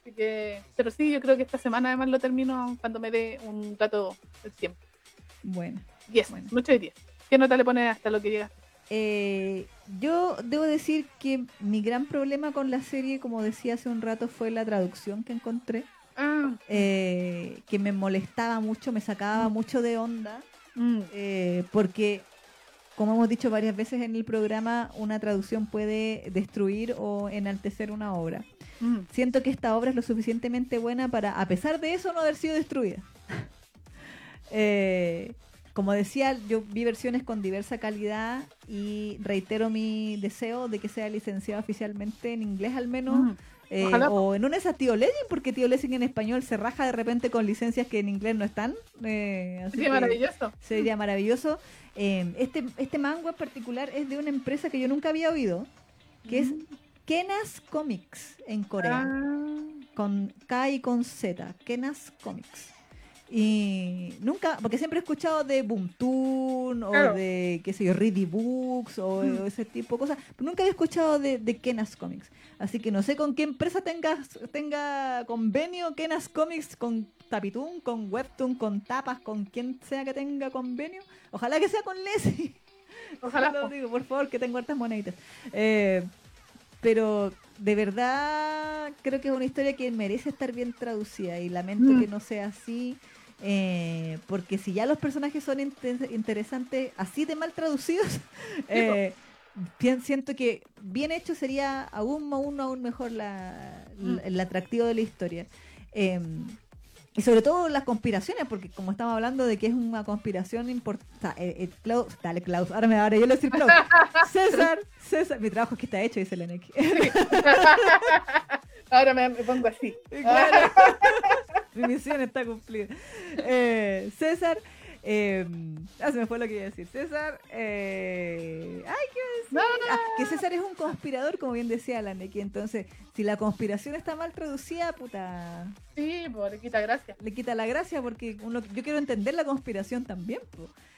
[SPEAKER 2] Así que, pero sí, yo creo que esta semana además lo termino cuando me dé un rato de tiempo.
[SPEAKER 1] Bueno.
[SPEAKER 2] 10,
[SPEAKER 1] Bueno.
[SPEAKER 2] mucho de 10. ¿Qué nota le pones hasta lo que llega?
[SPEAKER 1] Eh, yo debo decir que mi gran problema con la serie, como decía hace un rato, fue la traducción que encontré,
[SPEAKER 2] Ah,
[SPEAKER 1] eh, que me molestaba mucho, me sacaba mucho de onda,
[SPEAKER 2] mm,
[SPEAKER 1] eh, porque, como hemos dicho varias veces en el programa, una traducción puede destruir o enaltecer una obra.
[SPEAKER 2] mm.
[SPEAKER 1] Siento que esta obra es lo suficientemente buena para, a pesar de eso, no haber sido destruida. Eh, como decía, yo vi versiones con diversa calidad y reitero mi deseo de que sea licenciada oficialmente en inglés al menos.
[SPEAKER 2] Mm.
[SPEAKER 1] Eh, o en una esa Tío Lessing, porque Tío Lessing en español se raja de repente con licencias que en inglés no están. eh, así
[SPEAKER 2] maravilloso.
[SPEAKER 1] Sería maravilloso. Eh, este, este manga en particular es de una empresa que yo nunca había oído, que es Kenas Comics en Corea
[SPEAKER 2] Ah,
[SPEAKER 1] con K y con Z, Kenas Comics. Y nunca, porque siempre he escuchado de Boomtoon o
[SPEAKER 2] Claro.
[SPEAKER 1] de, qué sé yo, Ready Books o,
[SPEAKER 2] Mm.
[SPEAKER 1] o ese tipo de cosas, pero nunca había escuchado de, de Kenas Comics. Así que no sé con qué empresa tenga, tenga convenio Kenas Comics, con Tapitoon, con Webtoon, con Tapas, con quien sea que tenga convenio. Ojalá que sea con Leslie.
[SPEAKER 2] Ojalá.
[SPEAKER 1] Lo digo, por favor, que tengo hartas moneditas. Eh, pero de verdad creo que es una historia que merece estar bien traducida y lamento
[SPEAKER 2] Mm.
[SPEAKER 1] que no sea así. Eh, porque si ya los personajes son inte- interesantes así de mal traducidos, eh, siento que bien hecho sería aún, aún, aún mejor la,
[SPEAKER 2] Mm.
[SPEAKER 1] la- el atractivo de la historia. Eh, y sobre todo las conspiraciones, porque como estamos hablando de que es una conspiración importante. Eh, eh, dale, Klaus, ahora me ahora yo le decir Klaus. César, César, mi trabajo es que está hecho, dice la
[SPEAKER 2] ahora me, pongo así.
[SPEAKER 1] mi misión está cumplida. Eh, César eh, ah, se me fue lo que iba a decir. César. Eh, ay, ¿qué iba a decir? Ah, que César es un conspirador, como bien decía la Neki. Entonces, si la conspiración está mal traducida, puta.
[SPEAKER 2] Sí, pues le quita gracia.
[SPEAKER 1] Le quita la gracia porque uno, yo quiero entender la conspiración también.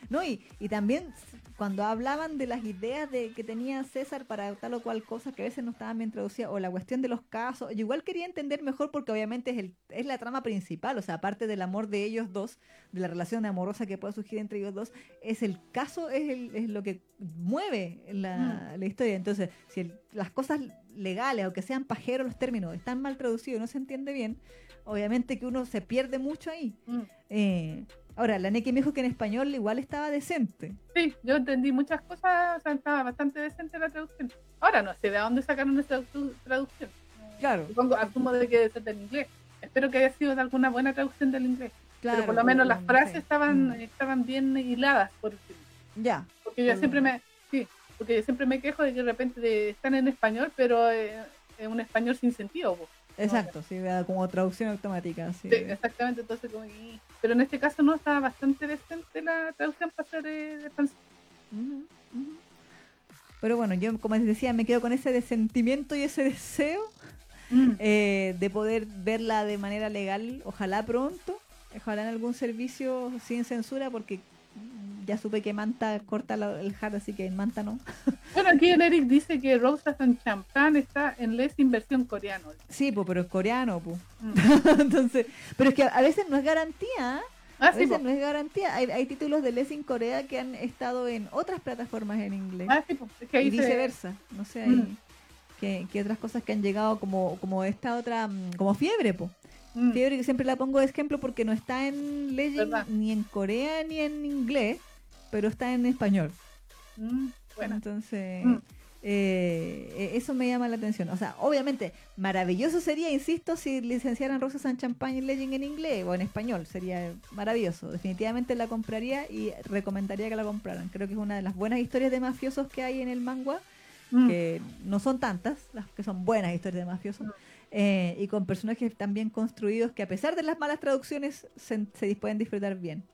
[SPEAKER 1] ¿no? Y, y también cuando hablaban de las ideas de que tenía César para tal o cual cosa que a veces no estaban bien traducidas, o la cuestión de los casos, yo igual quería entender mejor porque obviamente es, el, es la trama principal, o sea, aparte del amor de ellos dos, de la relación amorosa que puede surgir entre ellos dos, es el caso, es, el, es lo que mueve la, mm. la historia. Entonces, si las cosas legales, aunque sean pajeros los términos, están mal traducidos y no se entiende bien, obviamente que uno se pierde mucho ahí. Mm. Eh, Ahora, la Neki me dijo que en español igual estaba decente.
[SPEAKER 2] Sí, yo entendí muchas cosas, o sea, estaba bastante decente la traducción. Ahora no sé de dónde sacaron esa traducción.
[SPEAKER 1] Claro.
[SPEAKER 2] Supongo, asumo de que es del inglés. Espero que haya sido de alguna buena traducción del inglés. Claro, Pero por lo menos las frases estaban, mm. estaban bien hiladas, por decirlo.
[SPEAKER 1] Ya.
[SPEAKER 2] Porque yo siempre me, sí, porque yo siempre me quejo de que de repente están en español, pero eh, es un español sin sentido.
[SPEAKER 1] Exacto, sí, como traducción automática.
[SPEAKER 2] Sí, exactamente, entonces como Pero en este caso no, estaba bastante decente la traducción para ser de, francés.
[SPEAKER 1] Pero bueno, yo como les decía, me quedo con ese sentimiento y ese deseo mm. eh, de poder verla de manera legal, ojalá pronto, ojalá en algún servicio sin censura, porque ya supe que Manta corta el hard, así que en Manta no.
[SPEAKER 2] Bueno, aquí el Eric dice que Rosas and Champagne está en les inversión coreano.
[SPEAKER 1] Sí, pues, pero es coreano, pues. Entonces, pero es que a veces no es garantía. ¿eh?
[SPEAKER 2] Ah,
[SPEAKER 1] a veces no es garantía. Hay, títulos de Les Corea que han estado en otras plataformas en inglés.
[SPEAKER 2] Ah, sí, es que
[SPEAKER 1] y viceversa. No sé, hay, mm. que, otras cosas que han llegado como, como esta otra, mm, como fiebre, pues. Fiebre que siempre la pongo de ejemplo porque no está en Legend ni en Corea ni en inglés pero está en español.
[SPEAKER 2] Mm, bueno.
[SPEAKER 1] Entonces, mm. eh, e, eso me llama la atención. O sea, obviamente, maravilloso sería, insisto, si licenciaran Rosas and Champagne Legend en inglés o en español. Sería maravilloso. Definitivamente la compraría y recomendaría que la compraran. Creo que es una de las buenas historias de mafiosos que hay en el manga. Mm. que no son tantas, las que son buenas historias de mafiosos, eh, y con personajes tan bien construidos que a pesar de las malas traducciones se, se pueden disfrutar bien.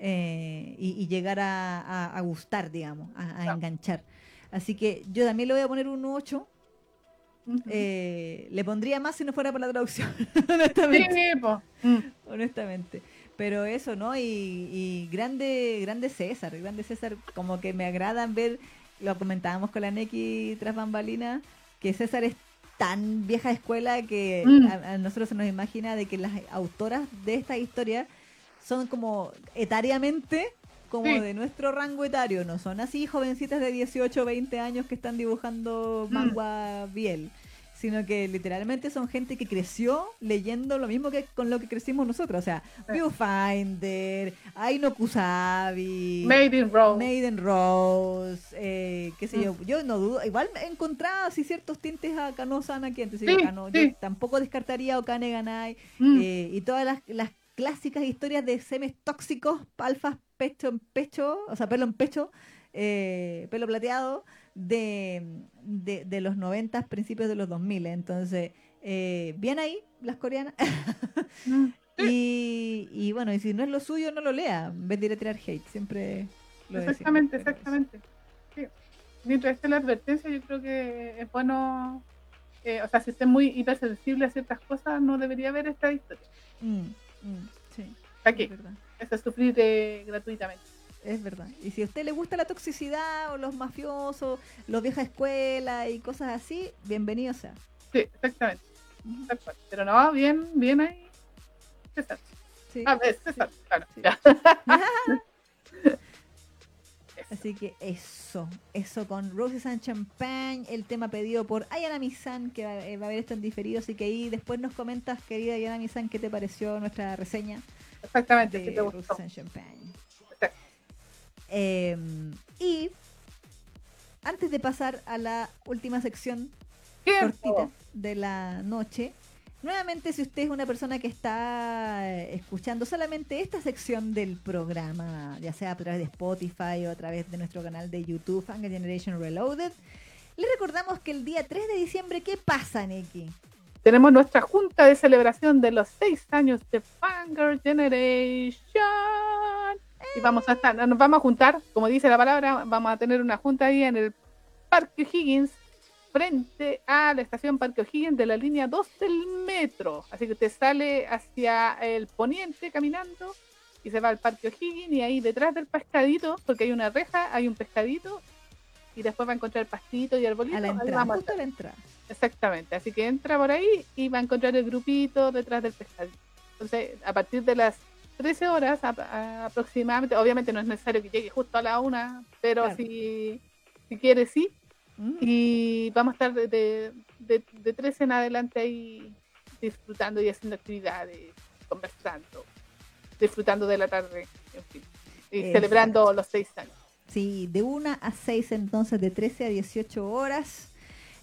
[SPEAKER 1] Eh, y, llegar a, gustar, digamos, a, enganchar. Así que yo también le voy a poner un 8. Eh, le pondría más si no fuera por la traducción, honestamente. Mm. honestamente. Pero eso, ¿no? Y, grande, grande César, grande César, como que me agradan ver, lo comentábamos con la Neki tras bambalina, que César es tan vieja escuela que mm. a, nosotros se nos imagina de que las autoras de esta historia son como etariamente como de nuestro rango etario, no son así jovencitas de 18 o 20 años que están dibujando mm. manga biel, sino que literalmente son gente que creció leyendo lo mismo que con lo que crecimos nosotros, o sea, Viewfinder, Aino Kusabi,
[SPEAKER 2] Maiden Rose,
[SPEAKER 1] Maiden Rose, eh, qué sé yo, mm. yo no dudo, igual he encontrado así ciertos tintes a Kano Sana aquí, entonces yo tampoco descartaría Okane Ganai mm. eh, y todas las, las clásicas historias de semes tóxicos, alfas pecho en pecho, o sea, pelo en pecho, eh, pelo plateado, de, de, los 90, principios de los 2000. Entonces, eh, bien ahí, las coreanas. Mm. y, bueno, y si no es lo suyo, no lo lea, en vez de ir a tirar hate, siempre
[SPEAKER 2] lo Exactamente, exactamente. Sí. Mientras esté la advertencia, yo creo que es bueno, eh, o sea, si esté muy hipersensible a ciertas cosas, no debería haber esta historia.
[SPEAKER 1] Mm. Mm, sí.
[SPEAKER 2] Aquí. Es. Es sufrir gratuitamente.
[SPEAKER 1] Es verdad. Y si a usted le gusta la toxicidad o los mafiosos, los viejas escuelas y cosas así, bienvenido sea.
[SPEAKER 2] Sí, exactamente. Pero no, bien, bien ahí. César. Sí. A ver, César, claro.
[SPEAKER 1] Así que eso, eso con Roses and Champagne, el tema pedido por Ayana Misan, que va, eh, va, a ver esto en diferido, así que ahí después nos comentas, querida Ayana Misan, qué te pareció nuestra reseña.
[SPEAKER 2] Exactamente, de te Roses
[SPEAKER 1] and Champagne. Eh, y antes de pasar a la última sección cortita de la noche, Nuevamente, si usted es una persona que está eh, escuchando solamente esta sección del programa, ya sea a través de Spotify o a través de nuestro canal de YouTube, Fanga Generation Reloaded, le recordamos que el día 3 de diciembre, ¿qué pasa, Neki?
[SPEAKER 2] Tenemos nuestra junta de celebración de los seis años de Fangirl Generation. Y vamos a estar, nos vamos a juntar, como dice la palabra, vamos a tener una junta ahí en el Parque Higgins frente a la estación Parque O'Higgins de la línea 2 del metro. Así que usted sale hacia el poniente caminando y se va al Parque O'Higgins y ahí detrás del pescadito, porque hay una reja, hay un pescadito y después va a encontrar el pastito y arbolito.
[SPEAKER 1] A la entrada, justo a la entrada.
[SPEAKER 2] Exactamente, así que entra por ahí y va a encontrar el grupito detrás del pescadito. Entonces, a partir de las 13 horas aproximadamente, obviamente no es necesario que llegue justo a la una, pero si, si quiere sí, Mm. Y vamos a estar de, de, de, 13 en adelante ahí disfrutando y haciendo actividades, conversando, disfrutando de la tarde, en fin, y celebrando los seis años.
[SPEAKER 1] Sí, de 1 a 6 entonces, de 13 a 18 horas.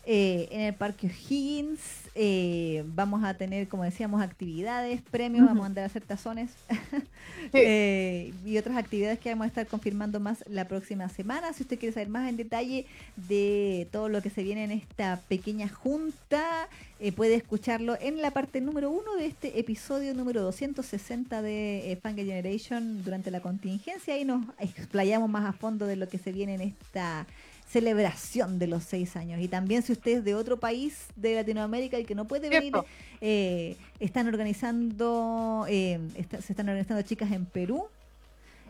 [SPEAKER 1] Eh, en el Parque Higgins eh, vamos a tener, como decíamos, actividades, premios, vamos a andar a hacer tazones eh, y otras actividades que vamos a estar confirmando más la próxima semana. Si usted quiere saber más en detalle de todo lo que se viene en esta pequeña junta, puede escucharlo en la parte número uno de este episodio número 260 de Fanga Generation durante la contingencia. Y nos explayamos más a fondo de lo que se viene en esta celebración de los seis años. Y también si usted es de otro país de Latinoamérica y que no puede venir, eh, están organizando, eh, se están organizando chicas en Perú.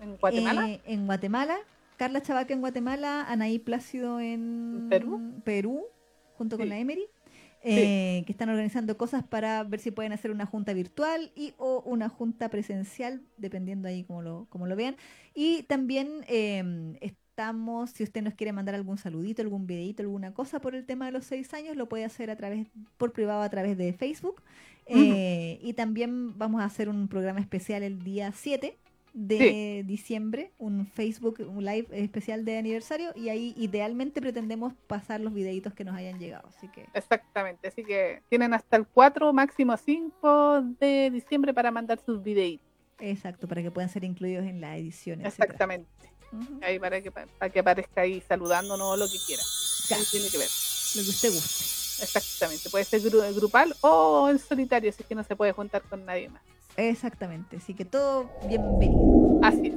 [SPEAKER 2] ¿En Guatemala?
[SPEAKER 1] Eh, en Guatemala. Carla Chavaca en Guatemala, Anaí Plácido en
[SPEAKER 2] Perú,
[SPEAKER 1] Perú junto con la Emery. que están organizando cosas para ver si pueden hacer una junta virtual y o una junta presencial, dependiendo ahí como lo, como lo vean. Y también estamos, si usted nos quiere mandar algún saludito, algún videito, alguna cosa por el tema de los seis años, lo puede hacer a través, por privado a través de Facebook. Eh, y también vamos a hacer un programa especial el día 7 de diciembre, un Facebook, un live especial de aniversario y ahí idealmente pretendemos pasar los videitos que nos hayan llegado. Así que...
[SPEAKER 2] Exactamente, así que tienen hasta el 4, máximo 5 de diciembre para mandar sus videitos.
[SPEAKER 1] Exacto, para que puedan ser incluidos en la edición.
[SPEAKER 2] Exactamente. Ahí para que, para que aparezca ahí saludándonos o lo que quiera. tiene que ver.
[SPEAKER 1] Lo que usted guste.
[SPEAKER 2] Exactamente. Puede ser grupal o en solitario, si es que no se puede juntar con nadie más.
[SPEAKER 1] Exactamente. Así que todo bienvenido.
[SPEAKER 2] Así es.